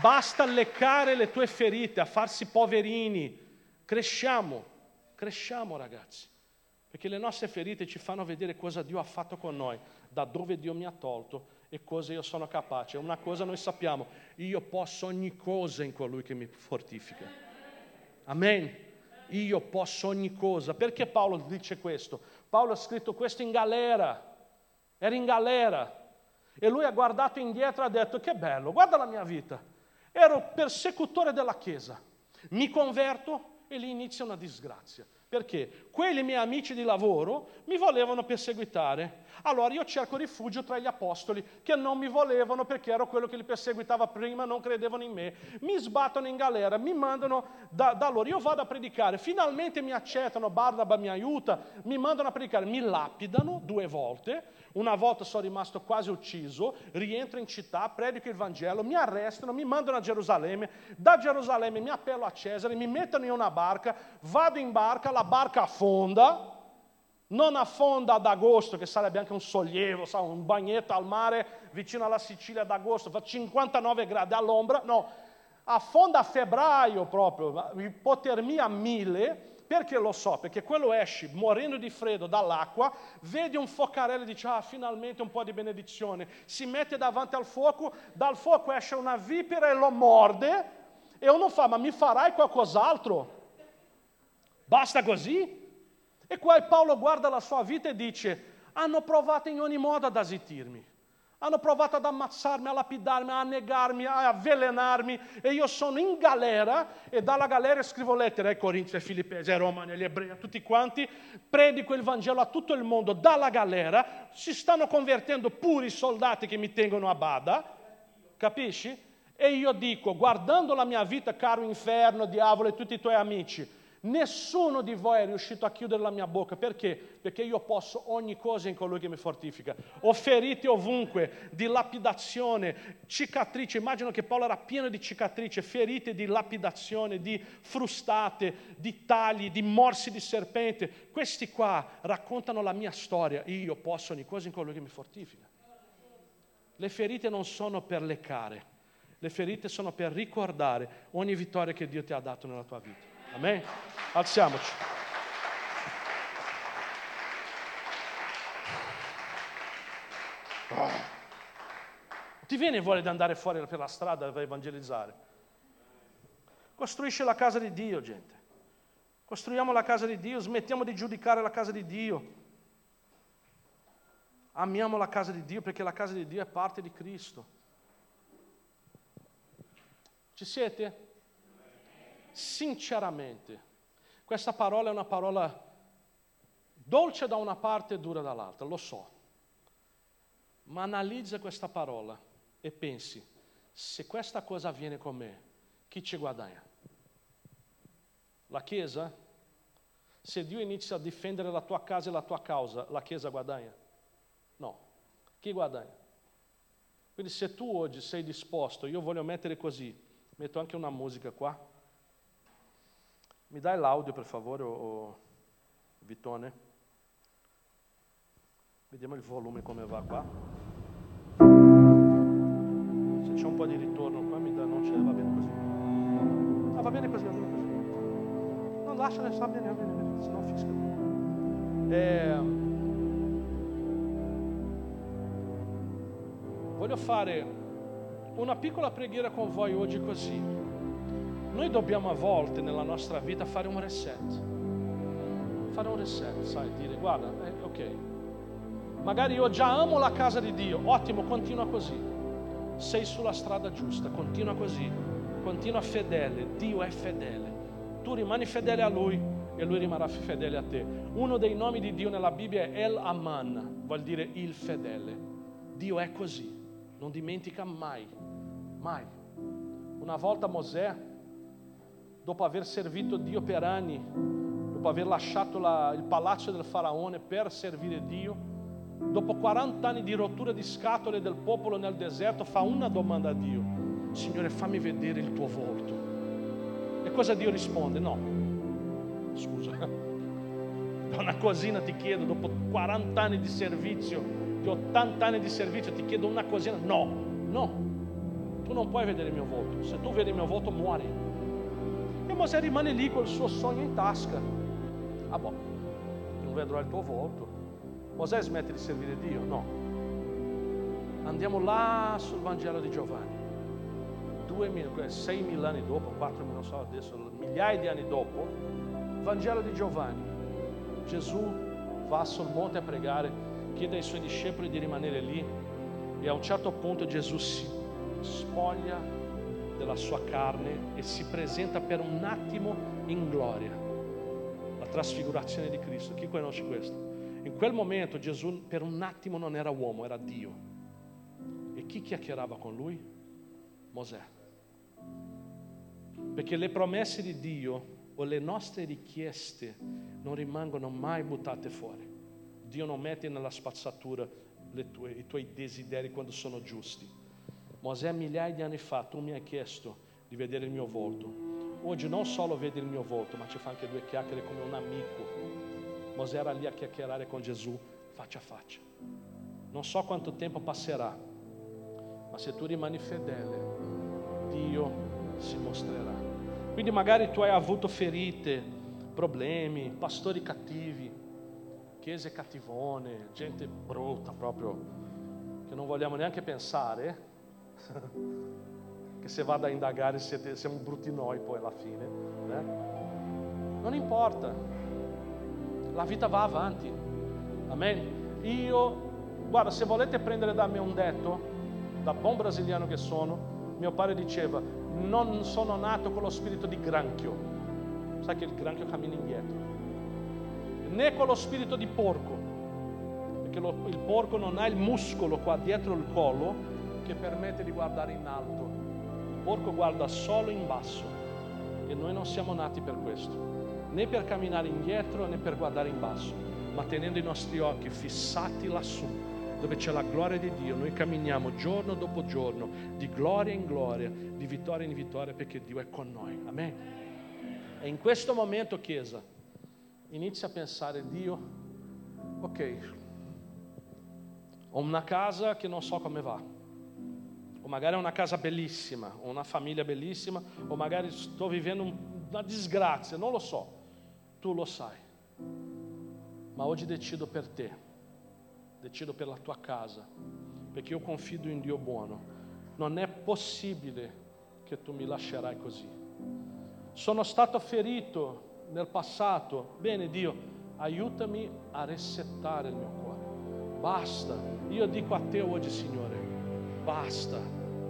basta leccare le tue ferite, a farsi poverini. Cresciamo, cresciamo ragazzi perché le nostre ferite ci fanno vedere cosa Dio ha fatto con noi, da dove Dio mi ha tolto e cosa io sono capace. Una cosa noi sappiamo, io posso ogni cosa in colui che mi fortifica. Amen. Io posso ogni cosa. Perché Paolo dice questo? Paolo ha scritto questo in galera. Era in galera. E lui ha guardato indietro e ha detto, che bello, guarda la mia vita. Ero persecutore della Chiesa. Mi converto e lì inizia una disgrazia. Perché quelli miei amici di lavoro mi volevano perseguitare. Allora io cerco rifugio tra gli apostoli che non mi volevano perché ero quello che li perseguitava prima, non credevano in me. Mi sbattono in galera, mi mandano da, da loro. Io vado a predicare, finalmente mi accettano, Barnaba mi aiuta, mi mandano a predicare, mi lapidano due volte una volta sono rimasto quasi ucciso, rientro in città, predico il Vangelo, mi arrestano, mi mandano a Gerusalemme, da Gerusalemme mi appello a Cesare, mi mettono in una barca, vado in barca, la barca affonda, non affonda ad agosto, che sarebbe anche un sollievo, sa, un bagnetto al mare vicino alla Sicilia ad agosto, fa 59 gradi all'ombra, no, affonda a febbraio proprio, ipotermia mille, perché lo so? Perché quello esce morendo di freddo dall'acqua, vede un focarello e dice, ah, finalmente un po' di benedizione. Si mette davanti al fuoco, dal fuoco esce una vipera e lo morde E uno fa, ma mi farai qualcos'altro? Basta così? E qua Paolo guarda la sua vita e dice, hanno provato in ogni modo ad azitirmi. Hanno provato ad ammazzarmi, a lapidarmi, a negarmi, a avvelenarmi. E io sono in galera e dalla galera scrivo lettere ai Corinzi, ai Filippesi, ai Romani, agli Ebrei, a tutti quanti, predico il Vangelo a tutto il mondo dalla galera, si stanno convertendo pure i soldati che mi tengono a bada, capisci? E io dico, guardando la mia vita, caro inferno, diavolo e tutti i tuoi amici, Nessuno di voi è riuscito a chiudere la mia bocca. Perché? Perché io posso ogni cosa in colui che mi fortifica. Ho ferite ovunque, di lapidazione, cicatrici. Immagino che Paolo era pieno di cicatrici, ferite di lapidazione, di frustate, di tagli, di morsi di serpente. Questi qua raccontano la mia storia. Io posso ogni cosa in colui che mi fortifica. Le ferite non sono per leccare, le ferite sono per ricordare ogni vittoria che Dio ti ha dato nella tua vita. Amen? Alziamoci. Oh. Ti viene voglia di andare fuori per la strada per evangelizzare? Costruisci la casa di Dio, gente. Costruiamo la casa di Dio, smettiamo di giudicare la casa di Dio. Amiamo la casa di Dio perché la casa di Dio è parte di Cristo. Ci siete? Sinceramente. Questa parola è una parola dolce da una parte e dura dall'altra, lo so. Ma analizza questa parola e pensi, se questa cosa avviene con me, chi ci guadagna? La Chiesa? Se Dio inizia a difendere la tua casa e la tua causa, la Chiesa guadagna? No. Chi guadagna? Quindi se tu oggi sei disposto, io voglio mettere così, metto anche una musica qua, mi dai l'audio per favore, o, o Vitone? Vediamo il volume come va qua. Se c'è un po' di ritorno qua, mi dà, non c'è, va bene così. Ah, va bene così, va bene così. Non lascia, sta bene, va bene, bene se no fischia. Eh, voglio fare una piccola preghiera con voi così. Noi dobbiamo a volte nella nostra vita fare un reset. Fare un reset, sai, dire guarda, eh, ok, magari io già amo la casa di Dio, ottimo, continua così. Sei sulla strada giusta, continua così, continua fedele, Dio è fedele. Tu rimani fedele a Lui e Lui rimarrà fedele a te. Uno dei nomi di Dio nella Bibbia è El Aman, vuol dire il fedele. Dio è così, non dimentica mai, mai. Una volta Mosè dopo aver servito Dio per anni, dopo aver lasciato la, il palazzo del faraone per servire Dio, dopo 40 anni di rottura di scatole del popolo nel deserto, fa una domanda a Dio, Signore fammi vedere il tuo volto. E cosa Dio risponde? No, scusa, da una cosina ti chiedo, dopo 40 anni di servizio, di 80 anni di servizio, ti chiedo una cosina, no, no, tu non puoi vedere il mio volto, se tu vedi il mio volto muori. E Mosè rimane lì col suo sogno in tasca. Ah boh, non vedrò il tuo volto. Mosè smette di servire Dio? No. Andiamo là sul Vangelo di Giovanni. Sei mila anni dopo, quattro, non so adesso, migliaia di anni dopo, Vangelo di Giovanni. Gesù va sul monte a pregare, chiede ai suoi discepoli di rimanere lì e a un certo punto Gesù si spoglia della sua carne e si presenta per un attimo in gloria. La trasfigurazione di Cristo. Chi conosce questo? In quel momento Gesù per un attimo non era uomo, era Dio. E chi chiacchierava con lui? Mosè. Perché le promesse di Dio o le nostre richieste non rimangono mai buttate fuori. Dio non mette nella spazzatura tue, i tuoi desideri quando sono giusti Mosè migliaia di anni fa tu mi hai chiesto di vedere il mio volto. Oggi non solo vedi il mio volto, ma ci fa anche due chiacchiere come un amico. Mosè era lì a chiacchierare con Gesù faccia a faccia. Non so quanto tempo passerà, ma se tu rimani fedele, Dio si mostrerà. Quindi magari tu hai avuto ferite, problemi, pastori cattivi, chiese cattivone, gente brutta proprio, che non vogliamo neanche pensare [LAUGHS] che se vado a indagare siete, siamo brutti noi poi alla fine. Eh? Non importa, la vita va avanti. Amen. Io, guarda, se volete prendere da me un detto, da buon brasiliano che sono, mio padre diceva, non sono nato con lo spirito di granchio. Sai che il granchio cammina indietro. Né con lo spirito di porco, perché lo, il porco non ha il muscolo qua dietro il collo che permette di guardare in alto porco guarda solo in basso e noi non siamo nati per questo, né per camminare indietro né per guardare in basso, ma tenendo i nostri occhi fissati lassù, dove c'è la gloria di Dio, noi camminiamo giorno dopo giorno, di gloria in gloria, di vittoria in vittoria, perché Dio è con noi. Amen. E in questo momento, Chiesa, inizia a pensare, Dio, ok, ho una casa che non so come va o magari è una casa bellissima, o una famiglia bellissima, o magari sto vivendo una disgrazia, non lo so, tu lo sai. Ma oggi decido per te, decido per la tua casa, perché io confido in Dio buono. Non è possibile che tu mi lascerai così. Sono stato ferito nel passato, bene Dio, aiutami a resettare il mio cuore. Basta, io dico a te oggi Signore, basta,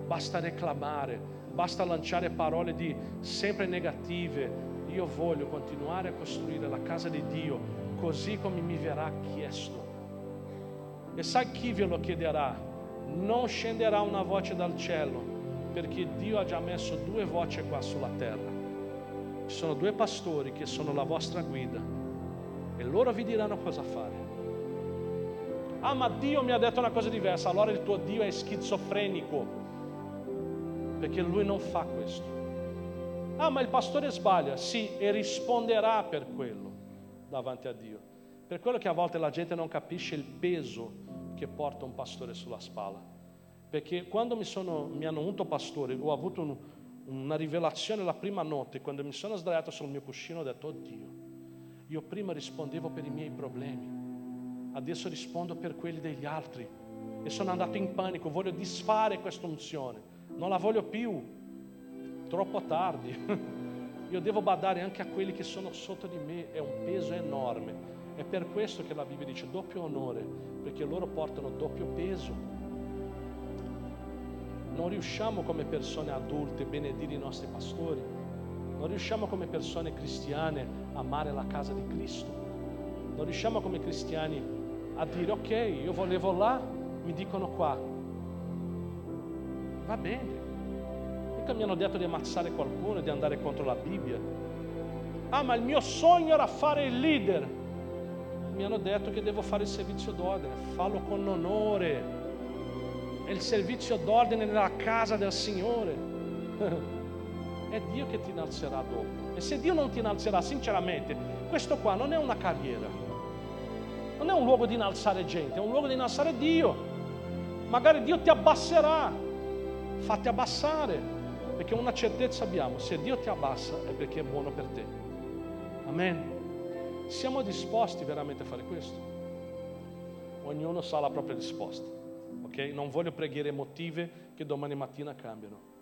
basta reclamare, basta lanciare parole di sempre negative. Io voglio continuare a costruire la casa di Dio così come mi verrà chiesto. E sai chi ve lo chiederà? Non scenderà una voce dal cielo, perché Dio ha già messo due voci qua sulla terra. Ci sono due pastori che sono la vostra guida e loro vi diranno cosa fare. Ah, ma Dio mi ha detto una cosa diversa, allora il tuo Dio è schizofrenico, perché lui non fa questo. Ah, ma il pastore sbaglia, sì, e risponderà per quello davanti a Dio. Per quello che a volte la gente non capisce il peso che porta un pastore sulla spalla. Perché quando mi, sono, mi hanno unto pastore, ho avuto un, una rivelazione la prima notte, quando mi sono sdraiato sul mio cuscino ho detto, oddio, io prima rispondevo per i miei problemi adesso rispondo per quelli degli altri e sono andato in panico, voglio disfare questa unzione, non la voglio più, troppo tardi. [LAUGHS] Io devo badare anche a quelli che sono sotto di me, è un peso enorme. È per questo che la Bibbia dice doppio onore, perché loro portano doppio peso. Non riusciamo come persone adulte a benedire i nostri pastori, non riusciamo come persone cristiane a amare la casa di Cristo, non riusciamo come cristiani a dire ok, io volevo là, mi dicono qua. Va bene. Mica mi hanno detto di ammazzare qualcuno di andare contro la Bibbia. Ah, ma il mio sogno era fare il leader. Mi hanno detto che devo fare il servizio d'ordine, fallo con onore. È il servizio d'ordine nella casa del Signore. [LAUGHS] È Dio che ti innalzerà dopo. E se Dio non ti innalzerà, sinceramente, questo qua non è una carriera non è un luogo di innalzare gente, è un luogo di innalzare Dio. Magari Dio ti abbasserà, fatti abbassare, perché una certezza abbiamo, se Dio ti abbassa è perché è buono per te. Amen. Siamo disposti veramente a fare questo? Ognuno sa la propria risposta. Ok? Non voglio preghiere emotive che domani mattina cambiano.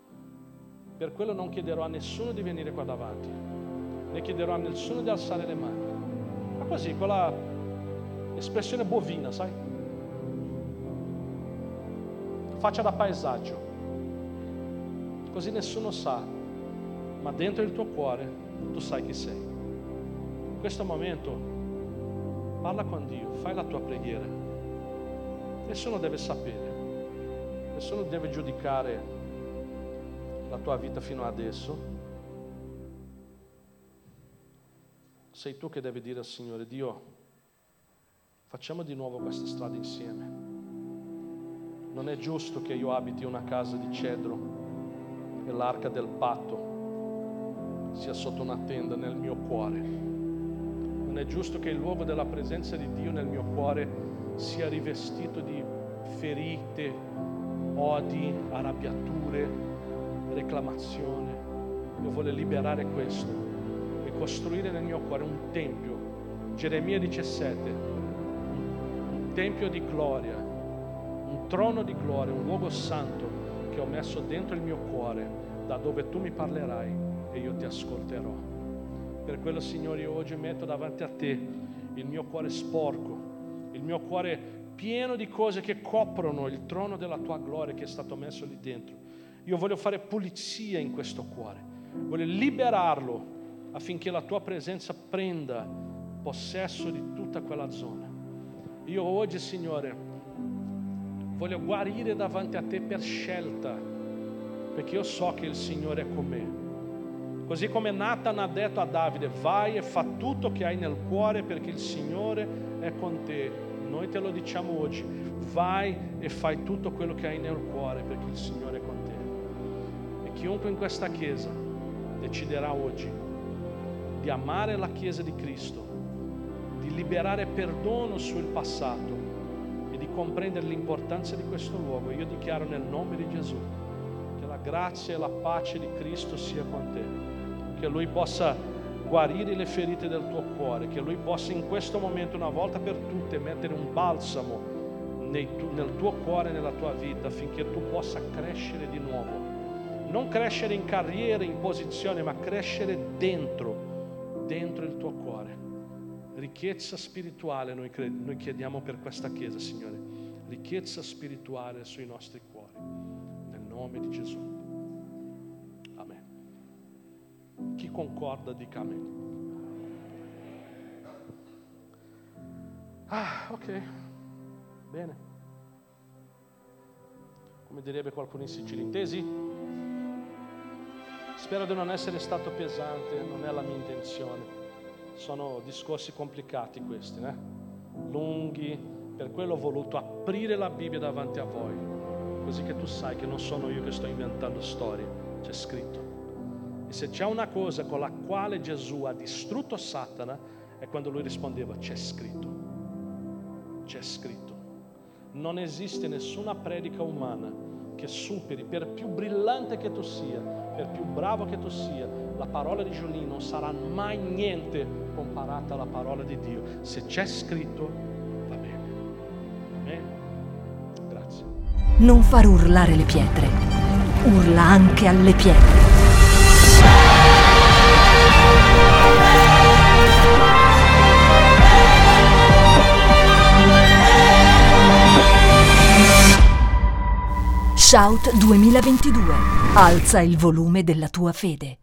Per quello non chiederò a nessuno di venire qua davanti, né chiederò a nessuno di alzare le mani. Ma così, con la espressione bovina, sai? Faccia da paesaggio, così nessuno sa, ma dentro il tuo cuore tu sai chi sei. In questo momento parla con Dio, fai la tua preghiera. Nessuno deve sapere, nessuno deve giudicare la tua vita fino adesso. Sei tu che devi dire al Signore, Dio, Facciamo di nuovo questa strada insieme. Non è giusto che io abiti una casa di cedro e l'arca del patto sia sotto una tenda nel mio cuore. Non è giusto che il luogo della presenza di Dio nel mio cuore sia rivestito di ferite, odi, arrabbiature, reclamazione. Io voglio liberare questo e costruire nel mio cuore un tempio. Geremia 17 tempio di gloria, un trono di gloria, un luogo santo che ho messo dentro il mio cuore, da dove tu mi parlerai e io ti ascolterò. Per quello, Signore, io oggi metto davanti a te il mio cuore sporco, il mio cuore pieno di cose che coprono il trono della tua gloria che è stato messo lì dentro. Io voglio fare pulizia in questo cuore, voglio liberarlo affinché la tua presenza prenda possesso di tutta quella zona. Io oggi, Signore, voglio guarire davanti a te per scelta, perché io so che il Signore è con me. Così come Nathan ha detto a Davide, vai e fa tutto che hai nel cuore perché il Signore è con te. Noi te lo diciamo oggi, vai e fai tutto quello che hai nel cuore perché il Signore è con te. E chiunque in questa chiesa deciderà oggi di amare la Chiesa di Cristo, di liberare perdono sul passato e di comprendere l'importanza di questo luogo, io dichiaro nel nome di Gesù che la grazia e la pace di Cristo sia con te, che Lui possa guarire le ferite del tuo cuore, che Lui possa in questo momento una volta per tutte mettere un balsamo nel tuo cuore e nella tua vita affinché tu possa crescere di nuovo. Non crescere in carriera, in posizione, ma crescere dentro, dentro il tuo cuore. Ricchezza spirituale noi, noi chiediamo per questa Chiesa, Signore. Ricchezza spirituale sui nostri cuori. Nel nome di Gesù. Amen. Chi concorda dica amen. Ah, ok. Bene. Come direbbe qualcuno in Sicilia, intesi? Spero di non essere stato pesante, non è la mia intenzione. Sono discorsi complicati questi, né? lunghi, per quello ho voluto aprire la Bibbia davanti a voi, così che tu sai che non sono io che sto inventando storie, c'è scritto. E se c'è una cosa con la quale Gesù ha distrutto Satana, è quando lui rispondeva, c'è scritto, c'è scritto. Non esiste nessuna predica umana che superi, per più brillante che tu sia, per più bravo che tu sia, la parola di Giulino non sarà mai niente comparata alla parola di Dio. Se c'è scritto, va bene. Amen. Grazie. Non far urlare le pietre, urla anche alle pietre. Shout 2022. Alza il volume della tua fede.